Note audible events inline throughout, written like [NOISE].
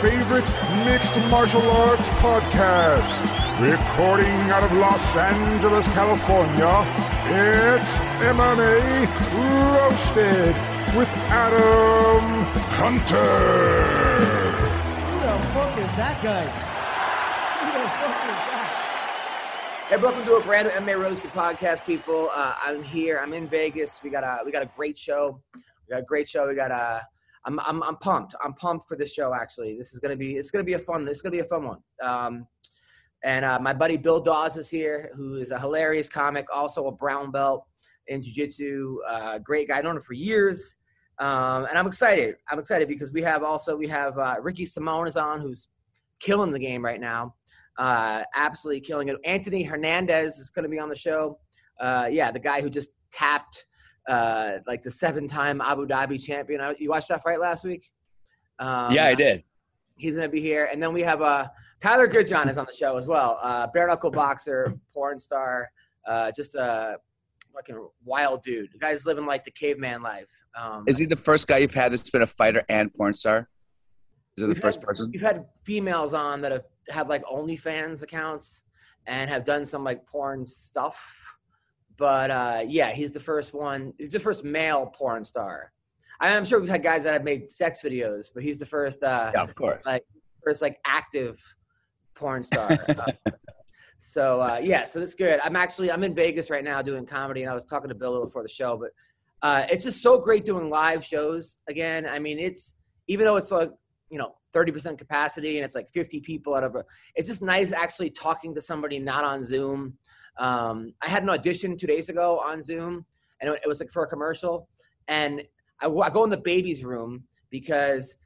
favorite mixed martial arts podcast. Recording out of Los Angeles, California, it's MMA Roasted with Adam Hunter. Who the fuck is that guy? Who the fuck is that? Hey, welcome to a brand new MMA Roasted podcast, people. Uh, I'm here. I'm in Vegas. We got a we got a great show. We got a great show. We got a. I'm I'm I'm pumped. I'm pumped for this show. Actually, this is gonna be it's gonna be a fun. Is gonna be a fun one. Um, and uh, my buddy Bill Dawes is here, who is a hilarious comic, also a brown belt in jiu-jitsu. Uh, great guy. I've known him for years. Um, and I'm excited. I'm excited because we have also we have uh, Ricky Simón is on, who's killing the game right now uh, absolutely killing it. Anthony Hernandez is going to be on the show. Uh, yeah, the guy who just tapped uh, like the seven-time Abu Dhabi champion. I- You watched that fight last week? Um, yeah, I did. He's going to be here, and then we have uh, Tyler Goodjohn is on the show as well. Uh, bare knuckle boxer, porn star, uh, just a fucking wild dude. The guy's living like the caveman life. Um, Is he the first guy you've had that's been a fighter and porn star? Is it the first had- person? You've had females on that have had like OnlyFans accounts and have done some like porn stuff. But uh, yeah, he's the first one. He's the first male porn star. I- I'm sure we've had guys that have made sex videos, but he's the first, uh, Yeah, of course. like first like active porn star. Uh, [LAUGHS] so uh, yeah, so that's good. I'm actually I'm in Vegas right now doing comedy, and I was talking to Bill before the show, but uh, it's just so great doing live shows again. I mean, it's even though it's like you know 30% capacity and it's like 50 people out of a, it's just nice actually talking to somebody not on Zoom. Um, I had an audition two days ago on Zoom, and it, was like for a commercial, and I go in the baby's room because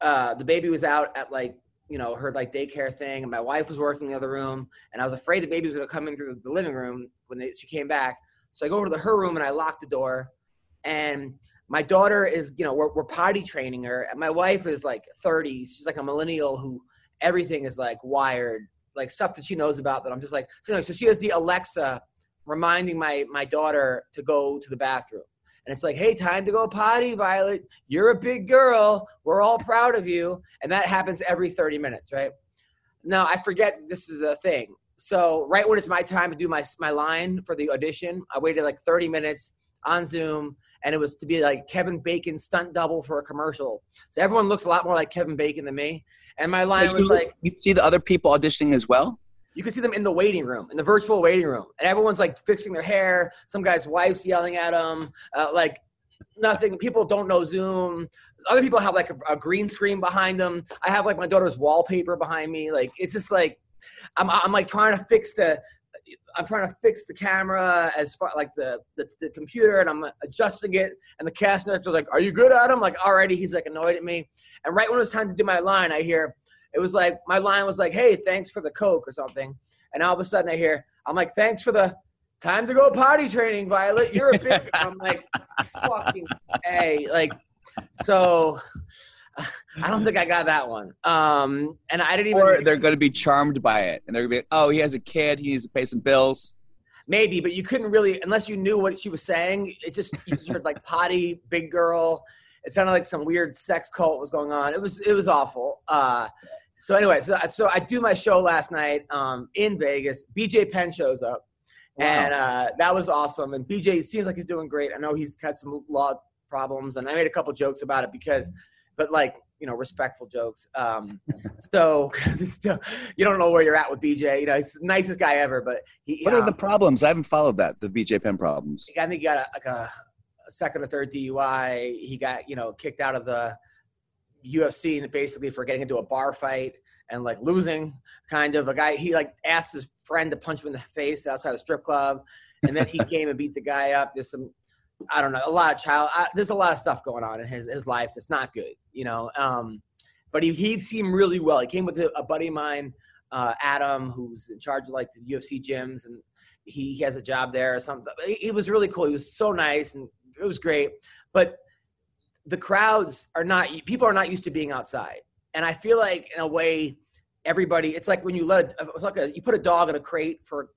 uh, the baby was out at like you know her like daycare thing, and my wife was working in the other room, and I was afraid the baby was going to come in through the living room when they, she came back. So I go over to the, her room and I lock the door, and my daughter is you know we're, we're potty training her, and my wife is like 30. She's like a millennial who everything is like wired, like stuff that she knows about that I'm just like so. Anyway, so she has the Alexa reminding my my daughter to go to the bathroom. And it's like, hey, time to go potty, Violet. You're a big girl. We're all proud of you. And that happens every 30 minutes, right? Now, I forget this is a thing. So, right when it's my time to do my, my line for the audition, I waited like 30 minutes on Zoom, and it was to be like Kevin Bacon stunt double for a commercial. So, everyone looks a lot more like Kevin Bacon than me. And my line So was you, like, you see the other people auditioning as well? you can see them in the waiting room, in the virtual waiting room, and everyone's like fixing their hair. Some guy's wife's yelling at them, uh, like nothing. People don't know Zoom. Other people have like a, a green screen behind them. I have like my daughter's wallpaper behind me. Like it's just like I'm, I'm like trying to fix the. I'm trying to fix the camera as far like the, the the computer, and I'm adjusting it. And the cast director's like, "Are you good at him?" Like already, he's like annoyed at me. And right when it was time to do my line, I hear it was like my line was like, "Hey, thanks for the coke" or something, and all of a sudden I hear I'm like, "Thanks for the time to go potty training, Violet. You're a big." I'm like, "Fucking a!" Like, so [LAUGHS] I don't think I got that one. Um, and I didn't even Or they're going to be charmed by it, and they're going to be, oh, he has a kid, he needs to pay some bills. maybe, but you couldn't really unless you knew what she was saying. It just you just heard like [LAUGHS] potty, big girl. It sounded like some weird sex cult was going on. It was it was awful. Uh, so anyway, so so I do my show last night um, in Vegas. BJ Penn shows up, and uh, that was awesome. And BJ seems like he's doing great. I know he's got some law problems, and I made a couple jokes about it because, but like you know, respectful jokes. Um, so [LAUGHS] because it's still you don't know where you're at with BJ. You know, he's the nicest guy ever, but he. What are um, the problems? I haven't followed that, the BJ Penn problems. I think he got a, like a, a second or third DUI. He got you know kicked out of the UFC and basically for getting into a bar fight and like losing. Kind of a guy. He like asked his friend to punch him in the face outside a strip club, and then he [LAUGHS] came and beat the guy up. There's some. I don't know, a lot of child. I, there's a lot of stuff going on in his, his life that's not good, you know. Um, but he he seemed really well. He came with a, a buddy of mine, uh, Adam, who's in charge of like the UFC gyms, and he, he has a job there or something. He, he was really cool. He was so nice, and it was great. But the crowds are not people are not used to being outside, and I feel like in a way, everybody. It's like when you let it's like a, you put a dog in a crate for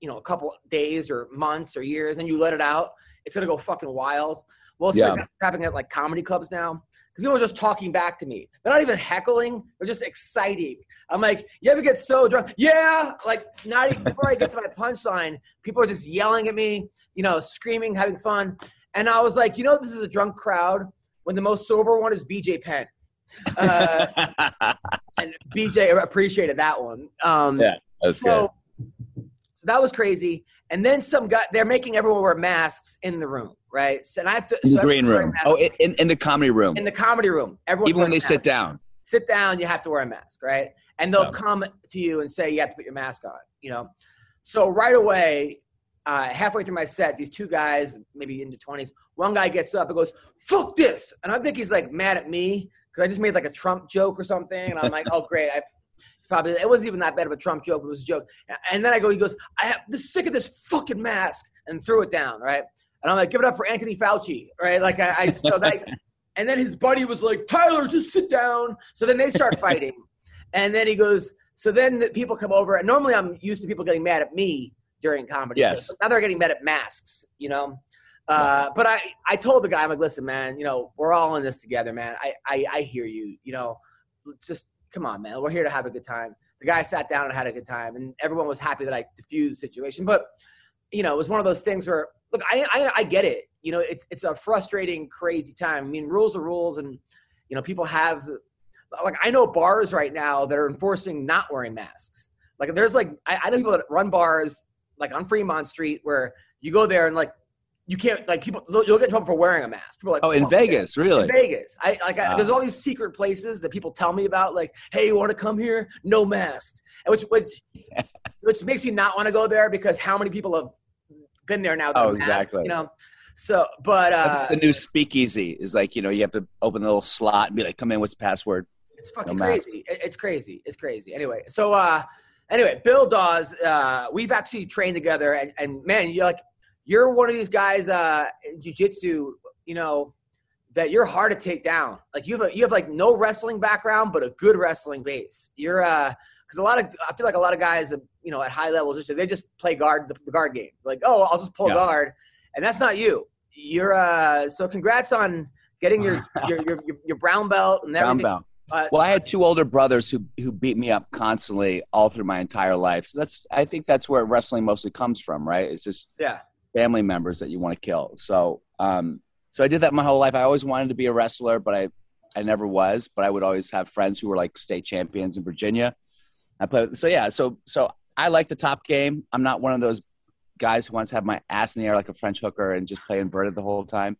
you know a couple days or months or years, and you let it out. It's gonna go fucking wild. Well, it's Yeah. like that's happening at like comedy clubs now. Because people are just talking back to me. They're not even heckling. They're just exciting. I'm like, you ever get so drunk? Yeah. Like, not even before I get to my punchline, people are just yelling at me, you know, screaming, having fun. And I was like, you know, this is a drunk crowd when the most sober one is BJ Penn. Uh, [LAUGHS] and BJ appreciated that one. Um, Yeah, That's so, so that was crazy. And then some guy, they're making everyone wear masks in the room, right? So, and I have to, In so the green room. Oh, in- in, the comedy room. in the comedy room. Everyone Even when they sit down. sit down, you have to wear a mask, right? And they'll Yeah. come to you and say you have to put your mask on, you know. So right away, uh, halfway through my set, these two guys, maybe in the twenties, one guy gets up and goes, "Fuck this," and I think he's like mad at me because I just made like a Trump joke or something, and I'm like, "Oh great." I, Probably it wasn't even that bad of a Trump joke, it was a joke. And then I go, he goes, I have the sick of this fucking mask, and threw it down, right? And I'm like, give it up for Anthony Fauci, right? Like I, I so that, and then his buddy was like, Tyler, just sit down. So then they start fighting, and then he goes, so then the people come over, and normally I'm used to people getting mad at me during comedy. Yes. shows. Now they're getting mad at masks, you know. Uh, but I, I told the guy, I'm like, listen, man, you know, we're all in this together, man. I, I, I hear you. You know, just come on, man. We're here to have a good time. The guy sat down and had a good time, and everyone was happy that I diffused the situation. But you know, it was one of those things where, look, I, I, I get it. You know, it's it's a frustrating, crazy time. I mean, rules are rules, and you know, people have like I know bars right now that are enforcing not wearing masks. Like there's like I, I know people that run bars like on Fremont Street where you go there and like you can't like people you'll get in trouble for wearing a mask. People are like, Oh, in "Fuck that." Vegas, really? In Vegas, I like. I, there's all these secret places that people tell me about, like, "Hey, you want to come here? No masks," and which which [LAUGHS] which makes me not want to go there because how many people have been there now? that Oh, masked, exactly. You know, so but uh, the new speakeasy is like, you know, you have to open a little slot and be like, come in, what's the password? It's fucking No crazy. It- It's crazy. It's crazy. Anyway, so uh anyway, Bill Dawes, uh we've actually trained together and, and man, you're like you're one of these guys uh in jiu-jitsu, you know, that you're hard to take down. Like you have a, you have like no wrestling background but a good wrestling base. You're uh because a lot of I feel like a lot of guys, uh, you know, at high levels, they just play guard the, the guard game. Like, oh, I'll just pull Yeah. guard, and that's not you. You're uh so congrats on getting your [LAUGHS] your, your your your brown belt and everything. Brown belt. Uh, Well, I had two older brothers who who beat me up constantly all through my entire life. So that's I think that's where wrestling mostly comes from, right? It's just yeah. Family members that you want to kill. So um so I did that my whole life. I always wanted to be a wrestler, but I I never was, but I would always have friends who were like state champions in Virginia. I played so yeah, so so I like the top game. I'm not one of those guys who wants to have my ass in the air like a French hooker and just play inverted the whole time.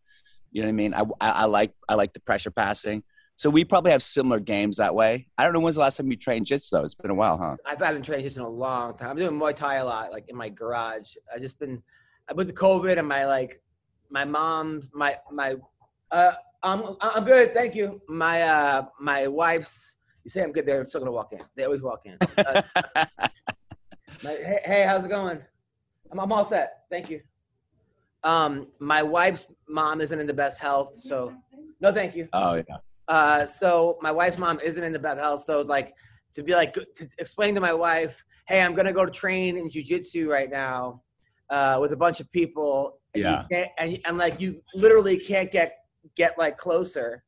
You know what I mean? I, I, I like I like the pressure passing. So we probably have similar games that way. I don't know when's the last time you trained jits though. It's been a while, huh? I've haven't trained just in a long time. I'm doing Muay Thai a lot, like in my garage. I just been with the COVID and my like my mom's my my uh I'm I'm good, thank you. My uh my wife's you say I'm good, they're still gonna walk in. They always walk in. [LAUGHS] Uh, my, hey, hey, how's it going? I'm, I'm all set, thank you. Um, my wife's mom isn't in the best health, so no, thank you. Oh yeah. Uh, so my wife's mom isn't in the best health. So like to be like to explain to my wife, hey, I'm gonna go to train in jujitsu right now uh, with a bunch of people. And you Yeah. can't- and and like you literally can't get get like closer.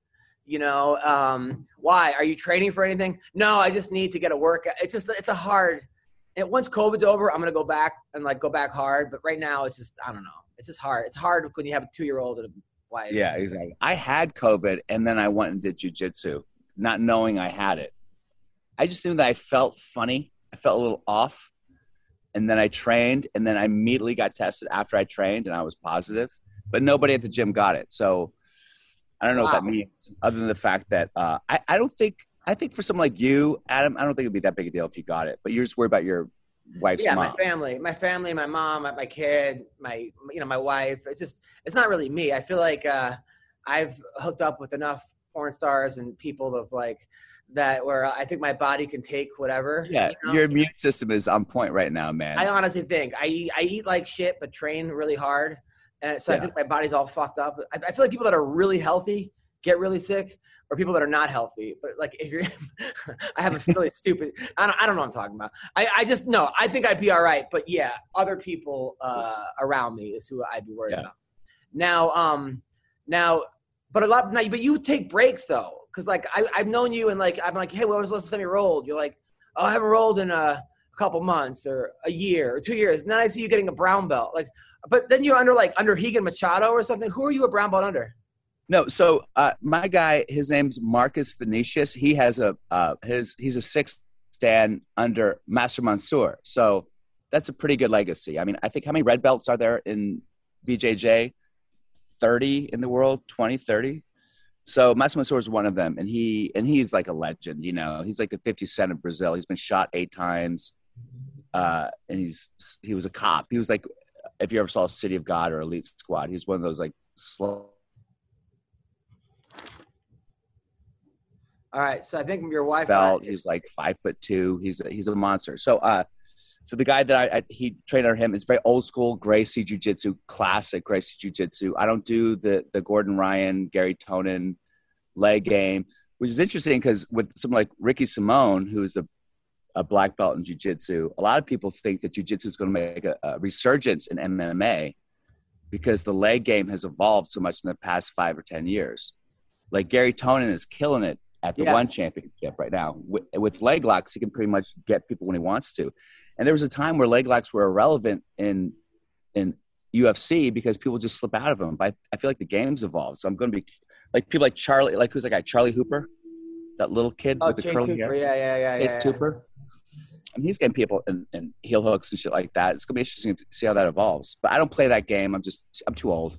You know um, why? Are you training for anything? No, I just need to get a workout. It's just it's a hard. And once COVID's over, I'm gonna go back and like go back hard. But right now, it's just I don't know. It's just hard. It's hard when you have a two year old and a wife. Yeah, exactly. I had COVID and then I went and did jujitsu, not knowing I had it. I just knew that I felt funny. I felt a little off. And then I trained and then I immediately got tested after I trained and I was positive. But nobody at the gym got it. So I don't know what that means, other than the fact that uh, I, I don't think I think for someone like you, Adam, I don't think it'd be that big a deal if you got it. But you're just worried about your wife's yeah, mom. my family, my family, my mom, my, my kid, my you know my wife. It's just it's not really me. I feel like uh, I've hooked up with enough porn stars and people of like that where I think my body can take whatever. Yeah, you know? your immune system is on point right now, man. I honestly think I eat, I eat like shit, but train really hard, and so I think my body's all fucked up. I, I feel like people that are really healthy get really sick, or people that are not healthy. But like if you're, [LAUGHS] I have a [LAUGHS] really stupid. I don't, I don't know what I'm talking about. I, I just no. I think I'd be all right. But yeah, other people uh, around me is who I'd be worried Yeah. about. Now, um, now, but a lot. Now, but you take breaks though, because like I, I've known you and like I'm like, hey, when was the last time you rolled? You're like, oh, I haven't rolled in a couple months or a year or two years. And then I see you getting a brown belt. Like, but then you're under like under Rigan Machado or something. Who are you a brown belt under? No, so uh, my guy, his name's Marcus Venetius. He has a uh, his he's a sixth stand under Master Mansour. So that's a pretty good legacy. I mean, I think how many red belts are there in BJJ? 30 in the world, 20, 30. So Mansour is one of them, and he and he's like a legend. You know, he's like the 50 Cent of Brazil. He's been shot eight times, uh, and he's he was a cop. He was like, if you ever saw City of God or Elite Squad, he's one of those like slow All right, so I think your wife. Felt He's like five foot two. He's he's a monster. So uh, so the guy that I, I he trained under him is very old school Gracie Jiu Jitsu, classic Gracie Jiu Jitsu. I don't do the the Gordon Ryan, Garry Tonon leg game, which is interesting because with someone like Ricky Simón, who is a a black belt in Jiu Jitsu, a lot of people think that Jiu Jitsu is going to make a, a resurgence in MMA because the leg game has evolved so much in the past five or ten years. Like Garry Tonon is killing it at the Yeah. one championship right now. With, with leg locks, he can pretty much get people when he wants to. And there was a time where leg locks were irrelevant in in UFC because people just slip out of them. But I, I feel like the game's evolved. So I'm going to be like people like Charlie, like who's that guy? Charlie Hooper, that little kid Oh, with the Chase curly Hooper. hair. Yeah, yeah, yeah, yeah. Chase yeah. Hooper. And he's getting people in, in heel hooks and shit like that. It's gonna be interesting to see how that evolves. But I don't play that game. I'm just I'm too old.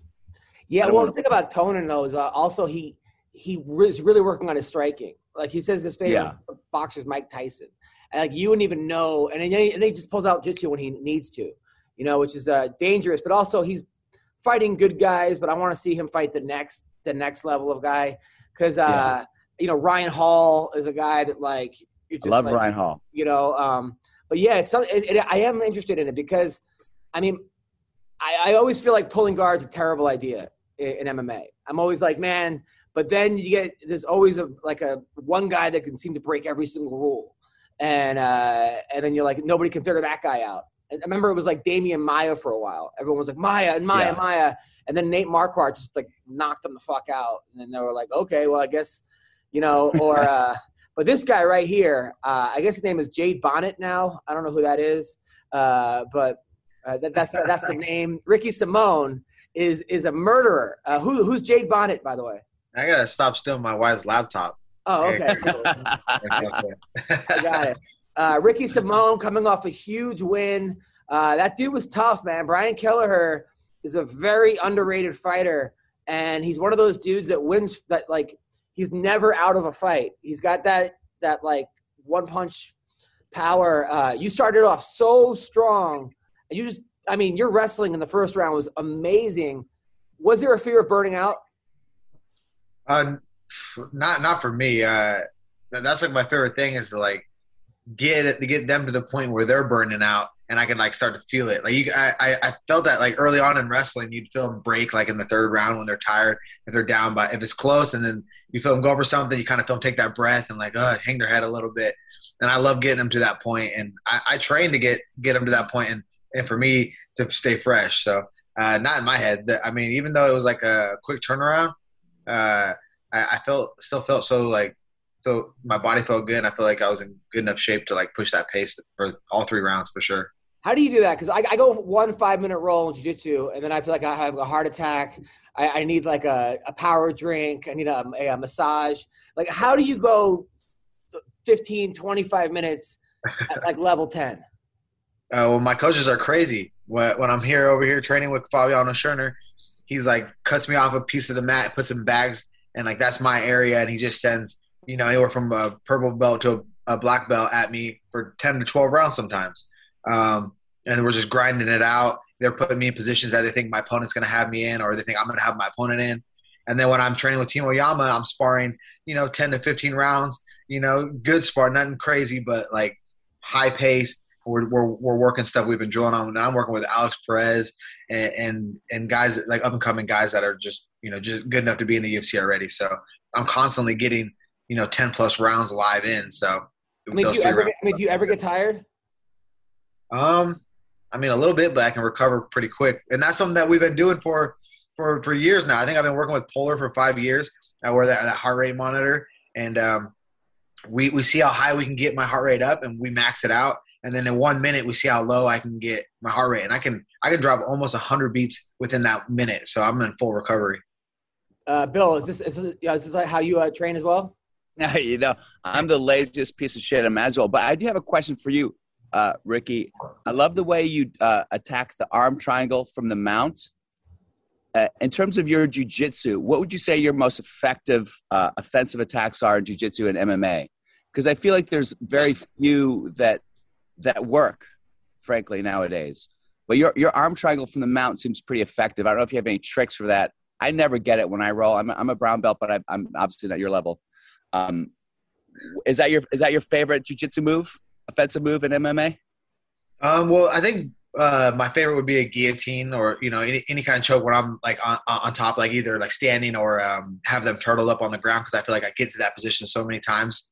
Yeah, well, the thing about Conan though is uh, also he he was really working on his striking. Like he says, his favorite boxer is Mike Tyson, and like you wouldn't even know. And then he, and he just pulls out jiu-jitsu when he needs to, you know, which is uh, dangerous. But also he's fighting good guys. But I want to see him fight the next the next level of guy because uh, Yeah. you know Ryan Hall is a guy that like I love like, Ryan Hall. you know um but yeah it's it, it, i am interested in it because i mean I, I always feel like pulling guards a terrible idea in, in mma i'm always like man but then you get there's always a like a one guy that can seem to break every single rule and uh and then you're like nobody can figure that guy out i remember it was like Damian Maia for a while everyone was like Maia and Maia Yeah. Maia and then nate marquardt just like knocked them the fuck out and then they were like okay well i guess you know or [LAUGHS] uh but this guy right here, uh, I guess his name is Jade Bonnet now. I don't know who that is, uh, but uh, that, that's that's the [LAUGHS] name. Ricky Simón is is a murderer. Uh, who who's Jade Bonnet, by the way? I gotta stop stealing my wife's laptop. Oh, okay. I got it. Uh, Ricky Simón coming off a huge win. Uh, that dude was tough, man. Brian Kelleher is a very underrated fighter, and he's one of those dudes that wins. That like he's never out of a fight. He's got that that like one punch power. Uh, you started off so strong, and you just. I mean, your wrestling in the first round was amazing. Was there a fear of burning out? Uh, not not for me. Uh, that's like my favorite thing is to like get it to get them to the point where they're burning out, and I can like start to feel it. Like you, I, I, felt that like early on in wrestling, you'd feel them break like in the third round when they're tired, if they're down by if it's close, and then you feel them go over something, you kind of feel them take that breath and like uh, hang their head a little bit. And I love getting them to that point, and I, I train to get get them to that point, and and for me to stay fresh. So uh, not in my head. I mean, even though it was like a quick turnaround. Uh, I, I felt still felt so like felt my body felt good. And I feel like I was in good enough shape to like push that pace for all three rounds for sure. How do you do that? Because I, I go one five minute roll in jiu-jitsu, and then I feel like I have a heart attack. I, I need like a, a power drink. I need a, a, a massage. Like, how do you go 15, 25 minutes at like [LAUGHS] level 10? Uh, well, my coaches are crazy. When, when I'm here over here training with Fabiano Scherner, he's like cuts me off a piece of the mat, puts in bags, and like that's my area, and he just sends you know anywhere from a purple belt to a, a black belt at me for ten to twelve rounds sometimes, um, and we're just grinding it out. They're putting me in positions that they think my opponent's going to have me in, or they think I'm going to have my opponent in. And then when I'm training with Timo Yama, I'm sparring, you know, 10 to 15 rounds, You know, good spar, nothing crazy, but like high pace We're, we're, we're working stuff we've been drilling on. And I'm working with Alex Perez and, and and guys like up and coming guys that are just you know just good enough to be in the UFC already. So I'm constantly getting you know 10 plus rounds live in. So I mean, do you ever, I mean, do you ever get tired? Um, I mean, a little bit, but I can recover pretty quick, and that's something that we've been doing for for for years now. I think I've been working with Polar for five years. I wear that, that heart rate monitor, and um, we we see how high we can get my heart rate up, and we max it out. And then in one minute, we see how low I can get my heart rate, and I can I can drop almost hundred beats within that minute. So I'm in full recovery. Uh, Bill, is this is this, yeah, is this like how you uh, train as well? [LAUGHS] you know, I'm the laziest piece of shit imaginable. But I do have a question for you, uh, Ricky. I love the way you uh, attack the arm triangle from the mount. Uh, in terms of your jujitsu, what would you say your most effective uh, offensive attacks are in jujitsu and MMA? Because I feel like there's very few that that work, frankly, nowadays. But your your arm triangle from the mount seems pretty effective. I don't know if you have any tricks for that. I never get it when I roll. I'm a, I'm a brown belt, but I, I'm obviously not your level. Um, is that your is that your favorite jujitsu move, offensive move in MMA? Um, well, I think uh, my favorite would be a guillotine or you know any, any kind of choke where I'm like on, on top, like either like standing or um, have them turtle up on the ground because I feel like I get to that position so many times.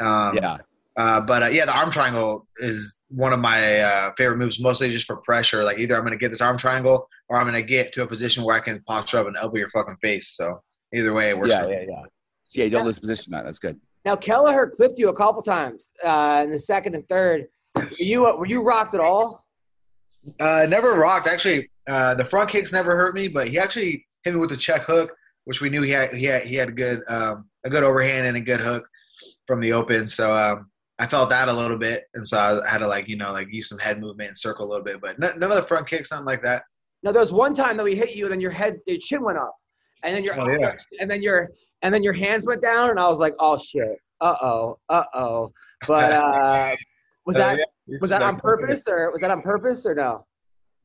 Um, yeah, Uh, but uh, yeah, the arm triangle is one of my uh, favorite moves, mostly just for pressure. Like either I'm going to get this arm triangle or I'm going to get to a position where I can posture up and elbow your fucking face. So either way, it works. yeah, for me. yeah, yeah. So, yeah, you don't lose position. That that's good. Now Kelleher clipped you a couple times uh, in the second and third. Were you uh, were you rocked at all? Uh, never rocked. Actually, uh, the front kicks never hurt me, but he actually hit me with a check hook, which we knew he had. He had he had a good um, a good overhand and a good hook from the open. So um, I felt that a little bit, and so I had to like you know like use some head movement and circle a little bit, but n- none of the front kicks, something like that. No, there was one time that we hit you, and then your head, your chin went up, and then your, Oh, yeah. and then your, and then your hands went down, and I was like, oh shit, uh oh, uh oh. But [LAUGHS] uh, was Uh, that yeah. was that on purpose or was that on purpose or no?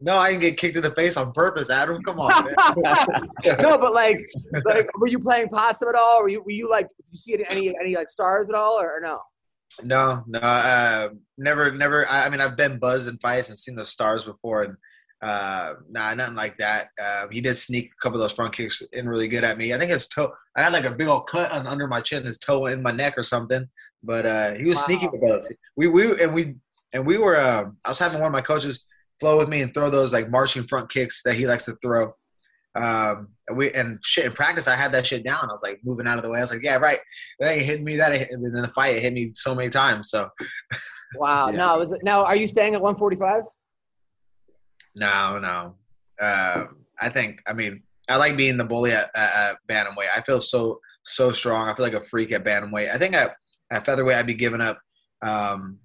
No, I didn't get kicked in the face on purpose, Adam. Come on, man. [LAUGHS] no, but like, like, were you playing possum at all? Were you, were you like, did you see any, any like stars at all, or, or no? No, no, uh, never, never. I, I mean, I've been buzzed in fights and seen those stars before, and uh, nah, nothing like that. Uh, he did sneak a couple of those front kicks in really good at me. I think his toe. I had like a big old cut on, under my chin, his toe in my neck or something. But uh, he was Wow. sneaky with those. We we and we and we were. Um, I was having one of my coaches flow with me and throw those like marching front kicks that he likes to throw. Um, and we and shit in practice, I had that shit down. I was like moving out of the way. I was like, yeah, right. That ain't hitting me. That ain't, and in the fight, it hit me so many times. So [LAUGHS] Wow. Yeah. No, was it, now are you staying at 145? no, no. Um, I think. I mean, I like being the bully at, at, at bantamweight. I feel so so strong. I feel like a freak at bantamweight. I think at, at featherweight, I'd be giving up um,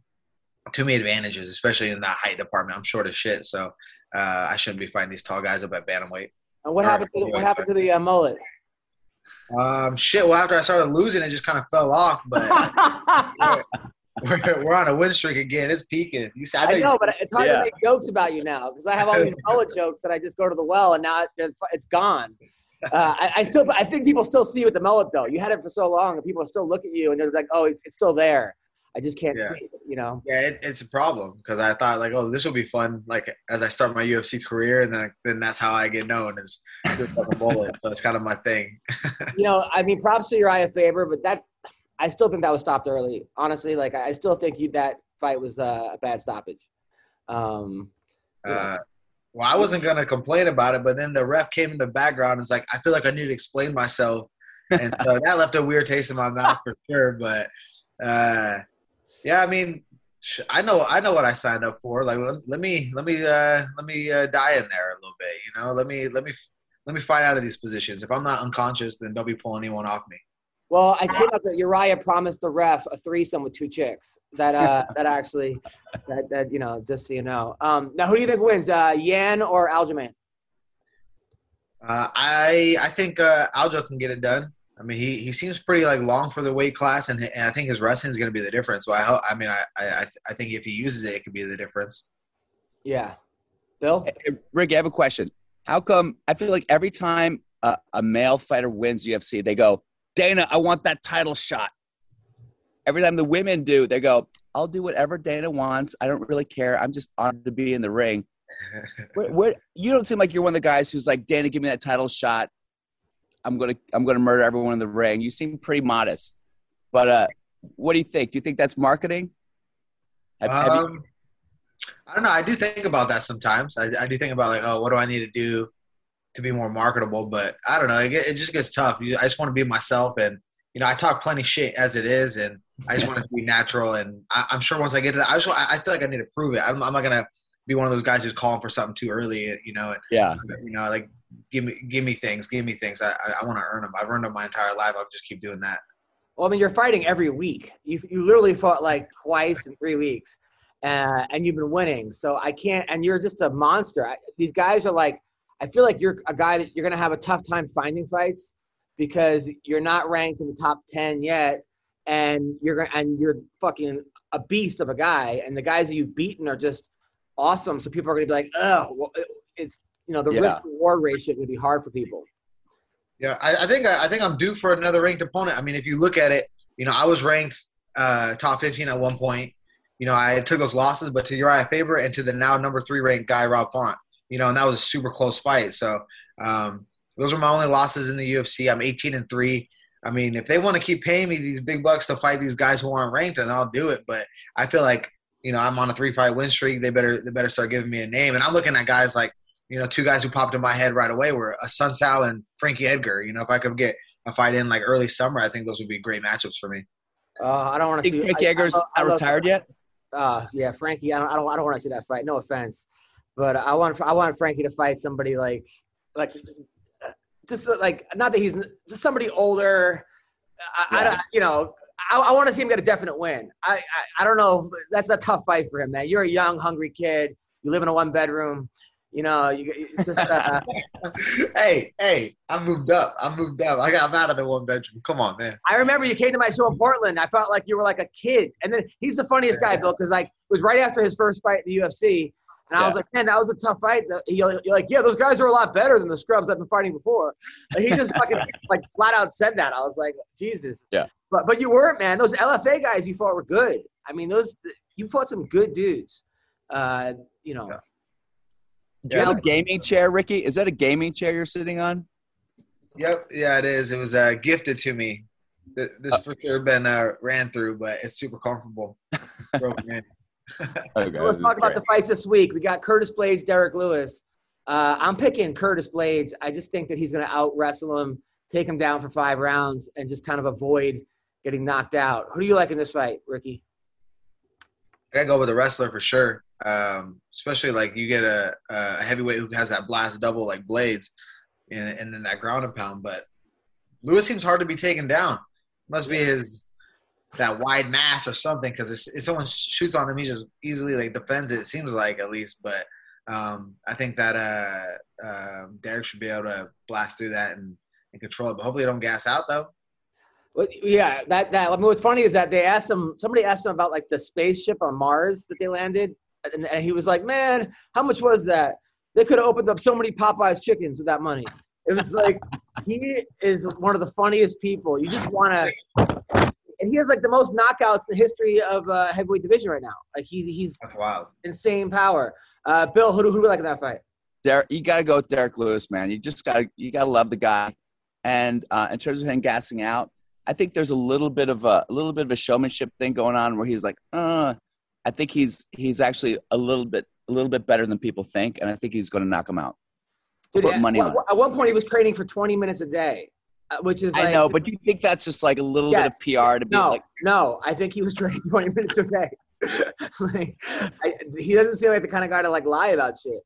too many advantages, especially in that height department. I'm short as shit, so uh, I shouldn't be fighting these tall guys up at bantamweight. And what All happened to the, right. what happened to the uh, mullet? Um, shit. Well, after I started losing, it just kind of fell off. But [LAUGHS] we're, we're on a win streak again. It's peaking. You see, I know, I you- know, but it's hard Yeah. to make jokes about you now because I have all these mullet [LAUGHS] jokes that I just go to the well and now it, it's gone. Uh, I, I still, I think people still see you with the mullet though. You had it for so long, and people still look at you and they're like, "Oh, it's, it's still there." I just can't Yeah. see it, you know. Yeah, it, it's a problem because I thought like, oh, this will be fun. Like as I start my UFC career, and then then that's how I get known is bullet. So it's kind of my thing. [LAUGHS] You know, I mean, props to your Uriah Faber, but that I still think that was stopped early. Honestly, like I still think you, that fight was uh, a bad stoppage. Um, Uh, well, I wasn't gonna complain about it, but then the ref came in the background and was like, I feel like I need to explain myself, and so [LAUGHS] that left a weird taste in my mouth for sure. But uh, yeah, I mean, I know I know what I signed up for. Like, let, let me let me uh, let me uh, die in there a little bit. You know, let me let me let me fight out of these positions. If I'm not unconscious, then don't be pulling anyone off me. Well, I came up that Uriah promised the ref a threesome with two chicks. That uh, [LAUGHS] that actually, that, that you know, just so you know. Um, now, who do you think wins, uh, Yan or Aljamain? Uh, I I think uh, Aljo can get it done. I mean, he, he seems pretty like long for the weight class, and, and I think his wrestling is going to be the difference. So I hope. I mean, I, I I think if he uses it, it could be the difference. Yeah, Bill. Hey, Ricky, I have a question. How come I feel like every time a, a male fighter wins UFC, they go, Dana, I want that title shot. every time the women do, they go, "I'll do whatever Dana wants. I don't really care. I'm just honored to be in the ring." [LAUGHS] what, what you don't seem like you're one of the guys who's like, "Dana, give me that title shot. I'm gonna I'm gonna murder everyone in the ring." You seem pretty modest, but uh, what do you think? Do you think that's marketing? Have- have you- Um, I don't know. I do think about that sometimes. I, I do think about like, oh, what do I need to do to be more marketable? But I don't know. It, it just gets tough. You- I just want to be myself, and you know, I talk plenty shit as it is, and I just want to be natural. And I, I'm sure once I get to that, I just I I feel like I need to prove it. I'm, I'm not gonna be one of those guys who's calling for something too early. You know, yeah, you know, like give me give me things, give me things. I I, I want to earn them. I've earned them my entire life. I'll just keep doing that. Well, I mean, you're fighting every week. You you literally fought like twice in three weeks, uh, and you've been winning. So I can't. And you're just a monster. I, these guys are like. I feel like you're a guy that you're gonna have a tough time finding fights because you're not ranked in the top ten yet, and you're and you're fucking a beast of a guy. And the guys that you've beaten are just awesome. So people are gonna be like, oh, well, it's you know the Yeah. risk reward ratio is gonna be hard for people. Yeah, I, I think I think I'm due for another ranked opponent. I mean, if you look at it, you know, I was ranked uh, top 15 at one point. You know, I took those losses, but to Uriah Faber and to the now number three ranked guy Rob Font. You know, and that was a super close fight. So um, those are my only losses in the UFC. I'm 18 and three. I mean, if they want to keep paying me these big bucks to fight these guys who aren't ranked, then I'll do it. But I feel like you know I'm on a three fight win streak. They better they better start giving me a name. And I'm looking at guys like you know two guys who popped in my head right away were a Sun Sao and Frankie Edgar. You know, if I could get a fight in like early summer, I think those would be great matchups for me. Uh, I don't want to think see. Frankie I- I Edgar's love- I retired yet. Uh, yeah, Frankie. I don't. I don't. I don't want to see that fight. No offense, but I want. I want Frankie to fight somebody like, like, uh, just uh, like not that he's just somebody older. I, I Yeah. don't. You know, I, I want to see him get a definite win. I, I. I don't know. That's a tough fight for him, man. You're a young, hungry kid. You live in a one bedroom. You know, you, it's just. Uh, [LAUGHS] hey, hey, I moved up. I moved up. I got I'm out of the one bedroom. Come on, man. I remember you came to my show in Portland. I felt like you were like a kid. And then he's the funniest guy, Bill, because like it was right after his first fight in the UFC. And I was like, man, that was a tough fight. You're you're like, yeah, those guys are a lot better than the scrubs I've been fighting before. Like, he just fucking [LAUGHS] like flat out said that. I was like, Jesus. Yeah. But but you weren't, man. Those LFA guys you fought were good. I mean, those you fought some good dudes. Uh, you know. Yeah. Do you have a gaming chair, Ricky? Is that a gaming chair you're sitting on? Yep, yeah, it is. It was uh, gifted to me. Th- This for sure been uh, ran through, but it's super comfortable. [LAUGHS] Broken in. Okay, So let's talk about the fights this week. We got Curtis Blaydes, Derrick Lewis. Uh, I'm picking Curtis Blaydes. I just think that he's going to out wrestle him, take him down for five rounds, and just kind of avoid getting knocked out. Who do you like in this fight, Ricky? I gotta go with a wrestler for sure. Um, especially like you get a, a heavyweight who has that blast double like Blaydes, and and then that ground and pound. But Lewis seems hard to be taken down. Must be his that wide mass or something. Because if someone shoots on him, he just easily like defends it. It seems like at least. But um, I think that uh, uh, Derrick should be able to blast through that and, and control it. But hopefully, don't gas out though. Well, yeah, that that. I mean, what's funny is that they asked him. Somebody asked him about like the spaceship on Mars that they landed, and, and he was like, "Man, how much was that? They could have opened up so many Popeyes chickens with that money." It was like [LAUGHS] he is one of the funniest people. You just want to, and he has like the most knockouts in the history of uh, heavyweight division right now. Like he, he's That's wild. insane power. Uh, Bill, who do who do you like in that fight? Derrick, you got to go with Derrick Lewis, man. You just got to you got to love the guy. And uh, in terms of him gassing out, I think there's a little bit of a, a little bit of a showmanship thing going on where he's like, uh, I think he's he's actually a little bit a little bit better than people think, and I think he's going to knock him out. Dude, Put at, money at- on at one point, he was training for 20 minutes a day, uh, which is like, I know, but you think that's just like a little Yes. bit of PR to be No, like, no, I think he was training [LAUGHS] 20 minutes a day. [LAUGHS] like, I, he doesn't seem like the kind of guy to like lie about shit.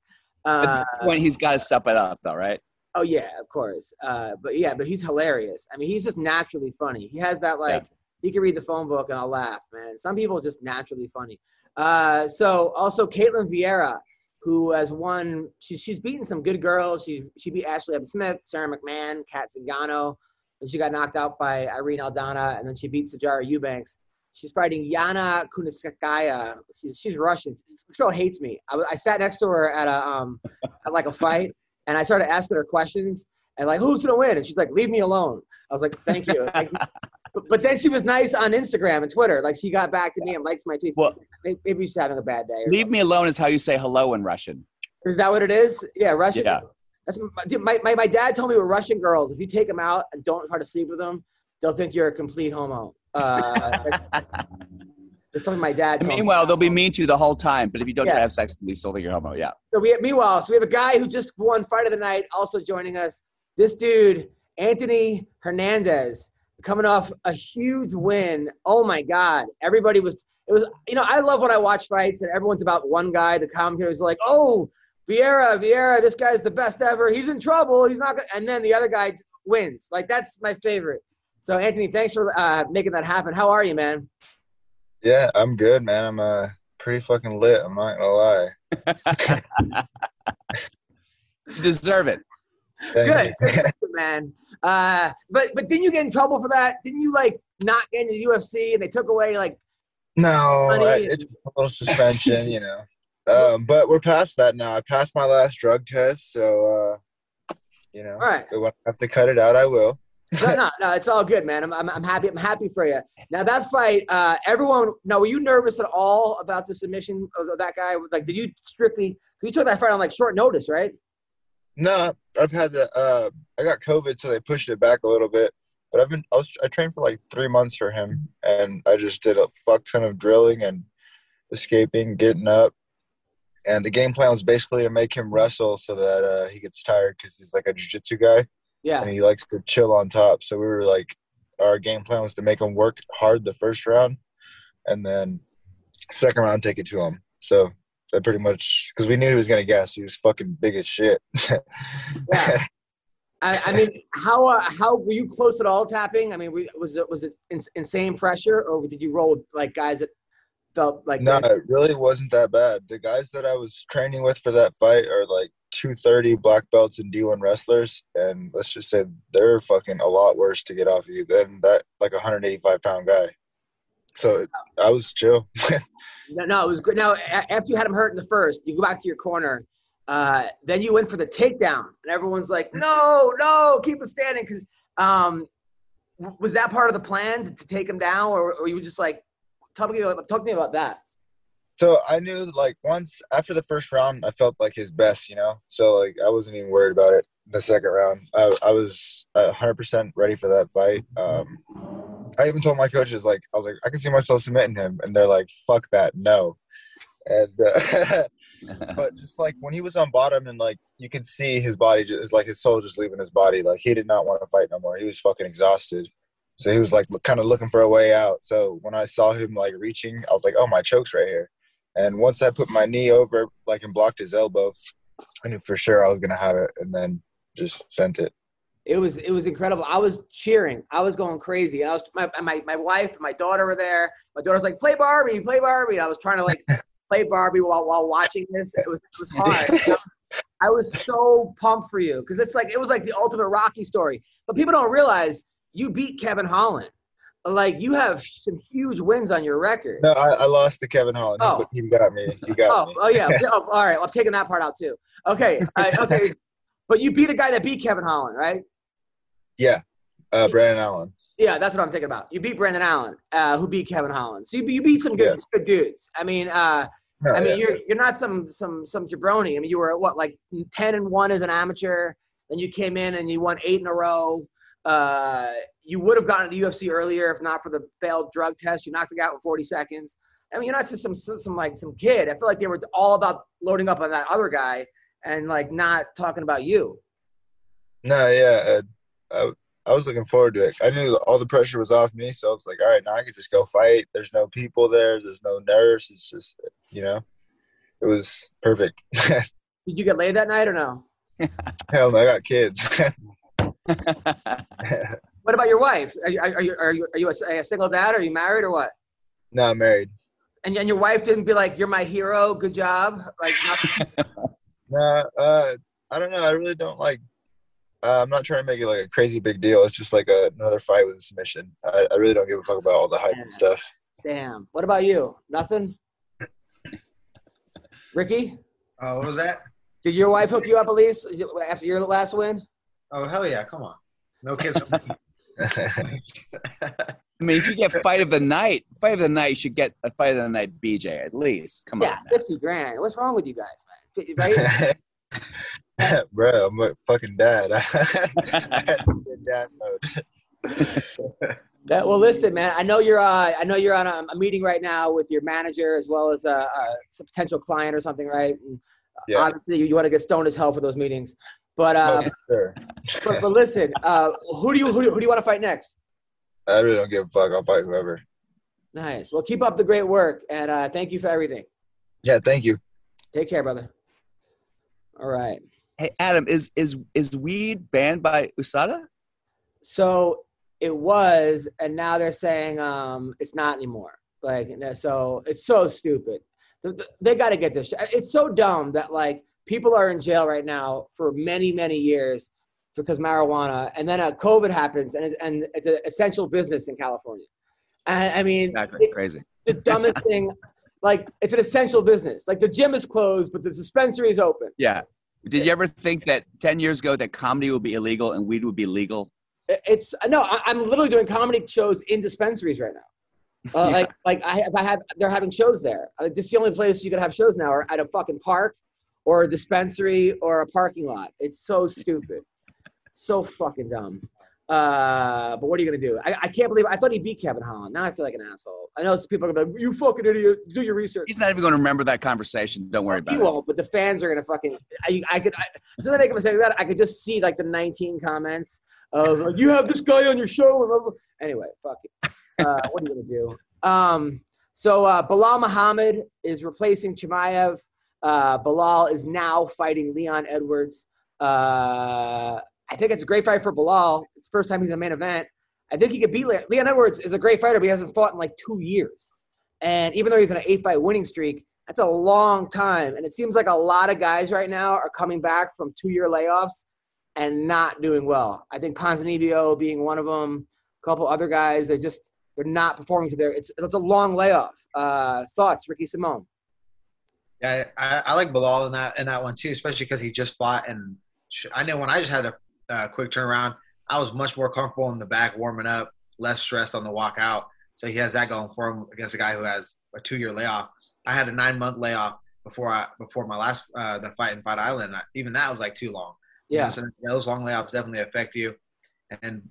at Uh, some point he's got to step it up, though, right? oh yeah, of course. Uh, but yeah, but he's hilarious. I mean, he's just naturally funny. He has that like he can read the phone book and I'll laugh, man. Some people are just naturally funny. Uh, so also Ketlen Vieira, who has won. She's she's beaten some good girls. She she beat Ashley Evan Smith, Sara McMann, Cat Zingano, and she got knocked out by Irene Aldana, and then she beat Sijara Eubanks. She's fighting Yana Kunitskaya. She's, she's Russian. This girl hates me. I, I sat next to her at a um at like a fight, and I started asking her questions and like, who's gonna win? And she's like, leave me alone. I was like, thank you. [LAUGHS] But, but then she was nice on Instagram and Twitter. Like she got back to me and likes my tweets. Well- Maybe- she's having a bad day. Leave me alone is how you say hello in Russian. Is that what it is? Yeah, Russian. Yeah. That's dude, my, my, my dad told me with Russian girls, if you take them out and don't try to sleep with them, they'll think you're a complete homo. Uh, that's, [LAUGHS] that's something my dad told me. Meanwhile, they'll be mean to you the whole time, but if you don't try to have sex with me, still think you're homo. Yeah. So we meanwhile, so we have a guy who just won fight of the night, also joining us. This dude, Anthony Hernandez, coming off a huge win. Oh my God! Everybody was. It was. You know, I love when I watch fights and everyone's about one guy. The commentators are like, "Oh, Vieira, Vieira, this guy's the best ever. He's in trouble. He's not." Gonna, and then the other guy wins. Like that's my favorite. So Anthony, thanks for uh, making that happen. How are you, man? Yeah, I'm good, man. I'm uh pretty fucking lit. I'm not gonna lie. [LAUGHS] You deserve it. Good. man. Uh, but but didn't you get in trouble for that? Didn't you like not get into the UFC and they took away like no, I, it's just a little suspension, you know. [LAUGHS] Um, but we're past that now. I passed my last drug test, so uh, you know, all right? if I have to cut it out, I will. No, no, [LAUGHS] no, it's all good, man. I'm, I'm, I'm happy. I'm happy for you. Now that fight, uh, everyone. Now, were you nervous at all about the submission of that guy? Like, did you strictly? You took that fight on like short notice, right? No, I've had the uh, I got COVID, so they pushed it back a little bit. But I've been I was I trained for like three months for him, and I just did a fuck ton of drilling and escaping, getting up, and the game plan was basically to make him wrestle so that uh, he gets tired because he's like a jiu-jitsu guy Yeah. and he likes to chill on top. So we were like, our game plan was to make him work hard the first round, and then second round take it to him. So that pretty much because we knew he was gonna guess. He was fucking big as shit. Yeah. [LAUGHS] I, I mean, how uh, how were you close at all tapping? I mean, we, was it was it ins- insane pressure, or did you roll with like guys that felt like No, it really wasn't that bad. The guys that I was training with for that fight are like 230 black belts and D1 wrestlers, and let's just say they're fucking a lot worse to get off of you than that like 185 pound guy. So I was chill. [LAUGHS] No, no, it was good. Now, after you had him hurt in the first, you go back to your corner. Uh, then you went for the takedown, and everyone's like, "No, no, keep him standing." Because um, was that part of the plan to, to take him down, or, or you were just like, talk to me about, talk to me about that? So I knew like once after the first round, I felt like his best, you know. So like I wasn't even worried about it. The second round, I, I was hundred percent ready for that fight. Um, I even told my coaches like I was like I can see myself submitting him, and they're like, "Fuck that, no." And uh, [LAUGHS] but just like when he was on bottom and like you could see his body just like his soul just leaving his body, like he did not want to fight no more. He was fucking exhausted. So he was like kind of looking for a way out. So when I saw him like reaching, I was like, "Oh, my choke's right here." And once I put my knee over, like, and blocked his elbow, I knew for sure I was gonna have it, and then just sent it. It was it was incredible. I was cheering. I was going crazy. I was my my my wife and my daughter were there. My daughter's like, "Play Barbie, play Barbie." I was trying to like [LAUGHS] play Barbie while while watching this. It was it was hard. I was so pumped for you because it's like it was like the ultimate Rocky story. But people don't realize you beat Kevin Holland. Like you have some huge wins on your record. No, I, I lost to Kevin Holland. Oh. He, he got me. He got Oh, me. oh [LAUGHS] yeah. Oh, all right. Well, I'm taking that part out too. Okay. All right, okay. [LAUGHS] But you beat a guy that beat Kevin Holland, right? Yeah, uh, Brandon Allen. Yeah, that's what I'm thinking about. You beat Brandon Allen, uh, who beat Kevin Holland. So you, you beat some good, Yes. good dudes. I mean, uh, No, I mean, yeah. you're you're not some some some jabroni. I mean, you were at what like ten and one as an amateur. Then you came in and you won eight in a row. Uh, you would have gotten to the UFC earlier if not for the failed drug test. You knocked the guy out in 40 seconds. I mean, you're not just some some, some like some kid. I feel like they were all about loading up on that other guy and like not talking about you. No, yeah, uh, I, I was looking forward to it. I knew all the pressure was off me, so I was like, all right, now I could just go fight. There's no people there. There's no nurse. It's just, you know, it was perfect. [LAUGHS] Did you get laid that night or no? [LAUGHS] Hell no, I got kids. [LAUGHS] What about your wife? Are you are you are you, are you a, a single dad? Are you married or what? no, I'm married. And, and your wife didn't be like, "You're my hero. Good job." Like, nothing. No, uh, I don't know. I really don't like. Uh, I'm not trying to make it like a crazy big deal. It's just like a, another fight with a submission. I, I really don't give a fuck about all the hype and stuff. damn. What about you? Nothing. Ricky, Oh, what was that? did your wife hook you up at least after your last win? Oh hell yeah! Come on, no kids. [LAUGHS] [LAUGHS] I mean, if you get fight of the night, fight of the night, you should get a fight of the night BJ at least. Come Yeah, on. Yeah, fifty grand. What's wrong with you guys, man? Fi- Right? [LAUGHS] [LAUGHS] Bro, I'm a fucking dad. [LAUGHS] I had to be dad mode. [LAUGHS] That, well, listen, man. I know you're. Uh, I know you're on a, a meeting right now with your manager as well as a, a some potential client or something, right? And Yeah. Obviously, you, you want to get stoned as hell for those meetings. But uh, Oh, sure. but, but listen, uh, who do you who, do you- who do you want to fight next? I really don't give a fuck. I'll fight whoever. Nice. Well, keep up the great work, and uh, thank you for everything. Yeah, thank you. Take care, brother. All right. Hey, Adam, is is is weed banned by USADA? So it was, and now they're saying um, it's not anymore. Like, so it's so stupid. Th- th- They got to get this. It's so dumb that like people are in jail right now for many, many years because marijuana, and then uh, COVID happens, and it, and it's an essential business in California. And I mean, Exactly. it's Crazy. the dumbest [LAUGHS] thing. Like, it's an essential business. Like the gym is closed, but the dispensary is open. Yeah. Did you ever think that ten years ago that comedy would be illegal and weed would be legal? it's no I, i'm literally doing comedy shows in dispensaries right now uh, [LAUGHS] Yeah. like like i have, I have they're having shows there like, this is the only place you can have shows now or at a fucking park or a dispensary or a parking lot it's so stupid so fucking dumb uh but what are you gonna do I, I can't believe i thought he beat kevin holland now i feel like an asshole i know some people are gonna be like you fucking idiot do your research He's not even going to remember that conversation. Don't worry he about it. He won't, but the fans are gonna fucking. I, I could. I, to make a mistake like that, I could just see like the 19 comments of like, "You have this guy on your show." and blah, blah. Anyway, fuck it. Uh, [LAUGHS] what are you gonna do? Um, so uh, Belal Muhammad is replacing Chimaev. Uh, Belal is now fighting Leon Edwards. Uh, I think it's a great fight for Belal. It's the first time he's in a main event. I think he could beat Le- Leon Edwards. is a great fighter, but he hasn't fought in like two years. And even though he's on an eight fight winning streak, that's a long time. And it seems like a lot of guys right now are coming back from two year layoffs and not doing well. I think Ponzinibbio being one of them, a couple other guys, they just they're not performing to their. It's it's a long layoff. Uh, thoughts, Ricky Simón? Yeah, I, I like Belal in that in that one too, especially because he just fought. And I know when I just had a uh, quick turnaround, I was much more comfortable in the back, warming up, less stressed on the walk out. So he has that going for him against a guy who has a two year layoff. I had a nine month layoff before I before my last uh, the fight in Fight Island. Even that was like too long. You know, Yeah, so those long layoffs definitely affect you. And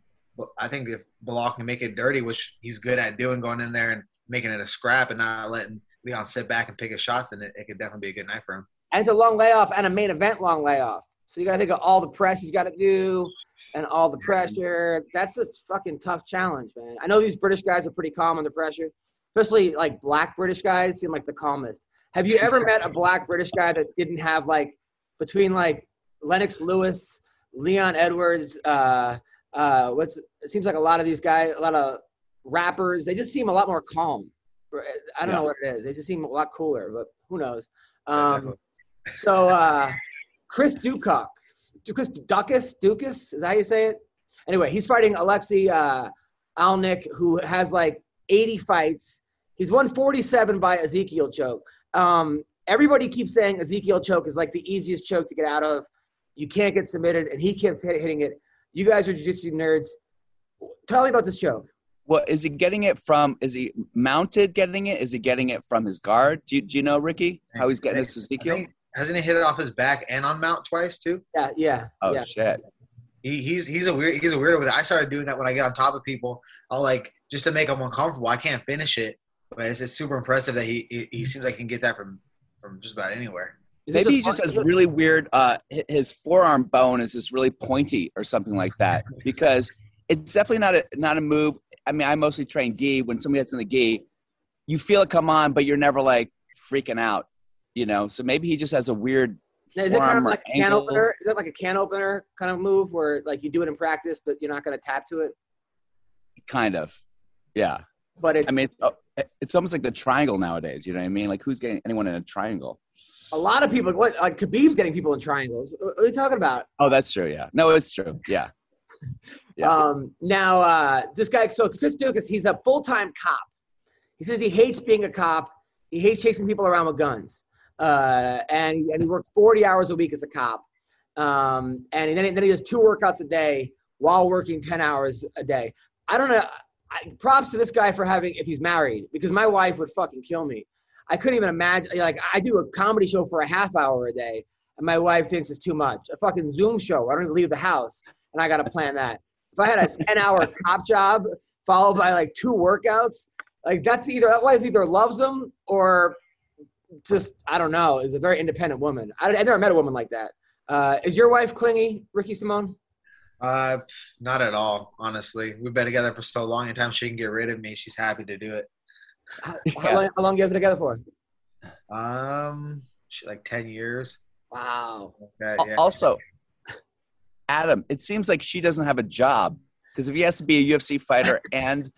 I think if Belal can make it dirty, which he's good at doing, going in there and making it a scrap and not letting Leon sit back and pick his shots, then it, it could definitely be a good night for him. and it's a long layoff and a main event long layoff. So you got to think of all the press he's got to do and all the pressure. That's a fucking tough challenge, man. I know these British guys are pretty calm under pressure, especially like black British guys seem like the calmest. Have you ever met a black British guy that didn't have like between like Lennox Lewis, Leon Edwards, uh, uh, what's it seems like a lot of these guys, a lot of rappers, they just seem a lot more calm. I don't know what it is. They just seem a lot cooler, but who knows? Um, so uh, Chris Dukak, Chris Dukas, Dukas, is that how you say it? Anyway, he's fighting Alexei uh, Oleinik, who has like 80 fights. He's won 47 by Ezekiel choke. Um, everybody keeps saying Ezekiel choke is like the easiest choke to get out of. You can't get submitted, and he keeps hit, hitting it. You guys are jiu-jitsu nerds. Tell me about this choke. Well, is he getting it from? Is he mounted getting it? Is he getting it from his guard? Do you, do you know Ricky how he's getting this I Ezekiel? Think- hasn't he hit it off his back and on mount twice too? Yeah, yeah, Oh yeah. shit! He, he's he's a weird he's a weirdo with it. I started doing that when I get on top of people. I'll like just to make them uncomfortable. I can't finish it, but it's, it's super impressive that he, he he seems like he can get that from from just about anywhere. Is it Maybe he just has really weird. Uh, his forearm bone is just really pointy or something like that. [LAUGHS] Because it's definitely not a not a move. I mean, I mostly train gi. When somebody gets in the gi, you feel it come on, but you're never like freaking out. You know. So maybe he just has a weird Now, is it kind of like a can opener? Is that like a can opener kind of move where like you do it in practice, but you're not going to tap to it? Kind of. Yeah. But it's I mean, it's, uh, it's almost like the triangle nowadays. You know what I mean? Like who's getting anyone in a triangle? a lot of people. What like Khabib's getting people in triangles? What are you talking about? Oh, that's true. Yeah. No, it's true. Yeah. [LAUGHS] Yeah. Um, now uh, this guy, so Chris Dukas, he's a full time cop. He says he hates being a cop. He hates chasing people around with guns. Uh, and, and he works 40 hours a week as a cop. Um, and then, then he does two workouts a day while working 10 hours a day. I don't know. I, props to this guy for having if he's married because my wife would fucking kill me. I couldn't even imagine. Like I do a comedy show for a half hour a day, and my wife thinks it's too much. A fucking Zoom show. I don't even leave the house, and I got to plan that. If I had a ten hour [LAUGHS] cop job followed by like two workouts, like that's either that wife either loves them or just I don't know is a very independent woman. I, I never met a woman like that. Uh, is your wife clingy, Ricky Simón? Uh, not at all. Honestly, we've been together for so long. Anytime she can get rid of me, she's happy to do it. How, [LAUGHS] how long, how long you guys been together for? Um, she, like ten years. Wow. Okay, Al- yeah. Also, Adam, it seems like she doesn't have a job because if he has to be a UFC fighter [LAUGHS] and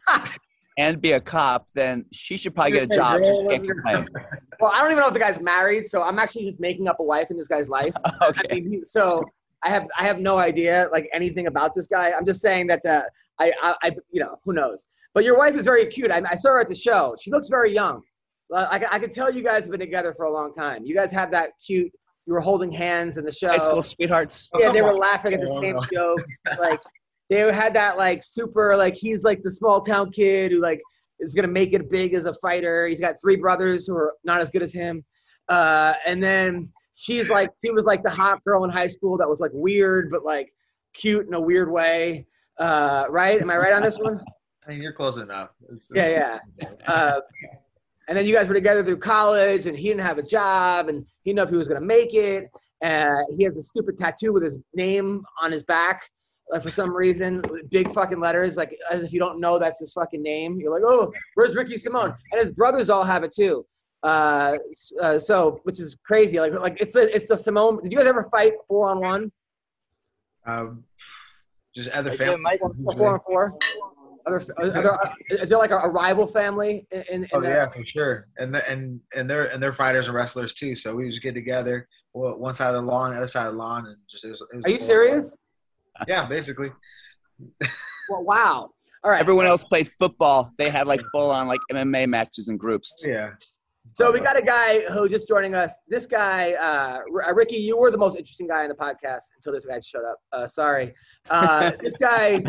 and be a cop, then she should probably get a job. She can't complain. [LAUGHS] Well, I don't even know if the guy's married, so I'm actually just making up a wife in this guy's life. [LAUGHS] I Okay. mean, so I have I have no idea like anything about this guy. I'm just saying that uh, I, I I you know who knows. But your wife is very cute. I, I saw her at the show. She looks very young. I, I can tell you guys have been together for a long time. You guys have that cute. You were holding hands in the show. High school sweethearts. Yeah, they were [LAUGHS] laughing at the same no. jokes. Like they had that like super like he's like the small town kid who like is gonna make it big as a fighter. He's got three brothers who are not as good as him. Uh, and then she's like she was like the hot girl in high school that was like weird but like cute in a weird way. Uh, right? Am I right on this one? [LAUGHS] I mean, you're close enough. It's- Yeah, yeah. [LAUGHS] Uh, and then you guys were together through college, and he didn't have a job, and he didn't know if he was going to make it. Uh, he has a stupid tattoo with his name on his back uh, for some reason, big fucking letters, like as if you don't know that's his fucking name. You're like, oh, where's Ricky Simón? And his brothers all have it too. Uh, uh, so, which is crazy. Like, like it's a, it's the Simón. Did you guys ever fight four on one, Um, just other Hey, family. mate. or four on four? Other, other, is there like a, a rival family in? in, in Oh that? yeah, for sure. And the, and and they're and they're fighters and wrestlers too. So we just get together, well, one side of the lawn, the other side of the lawn, and just. It was, it was Are you cool. serious? Yeah, basically. Well, wow. All right. Everyone else played football. They had like full on like MMA matches and groups. Yeah. So we got a guy who just joining us. This guy, uh, Ricky, you were the most interesting guy in the podcast until this guy showed up. Uh, sorry. Uh, [LAUGHS] this guy,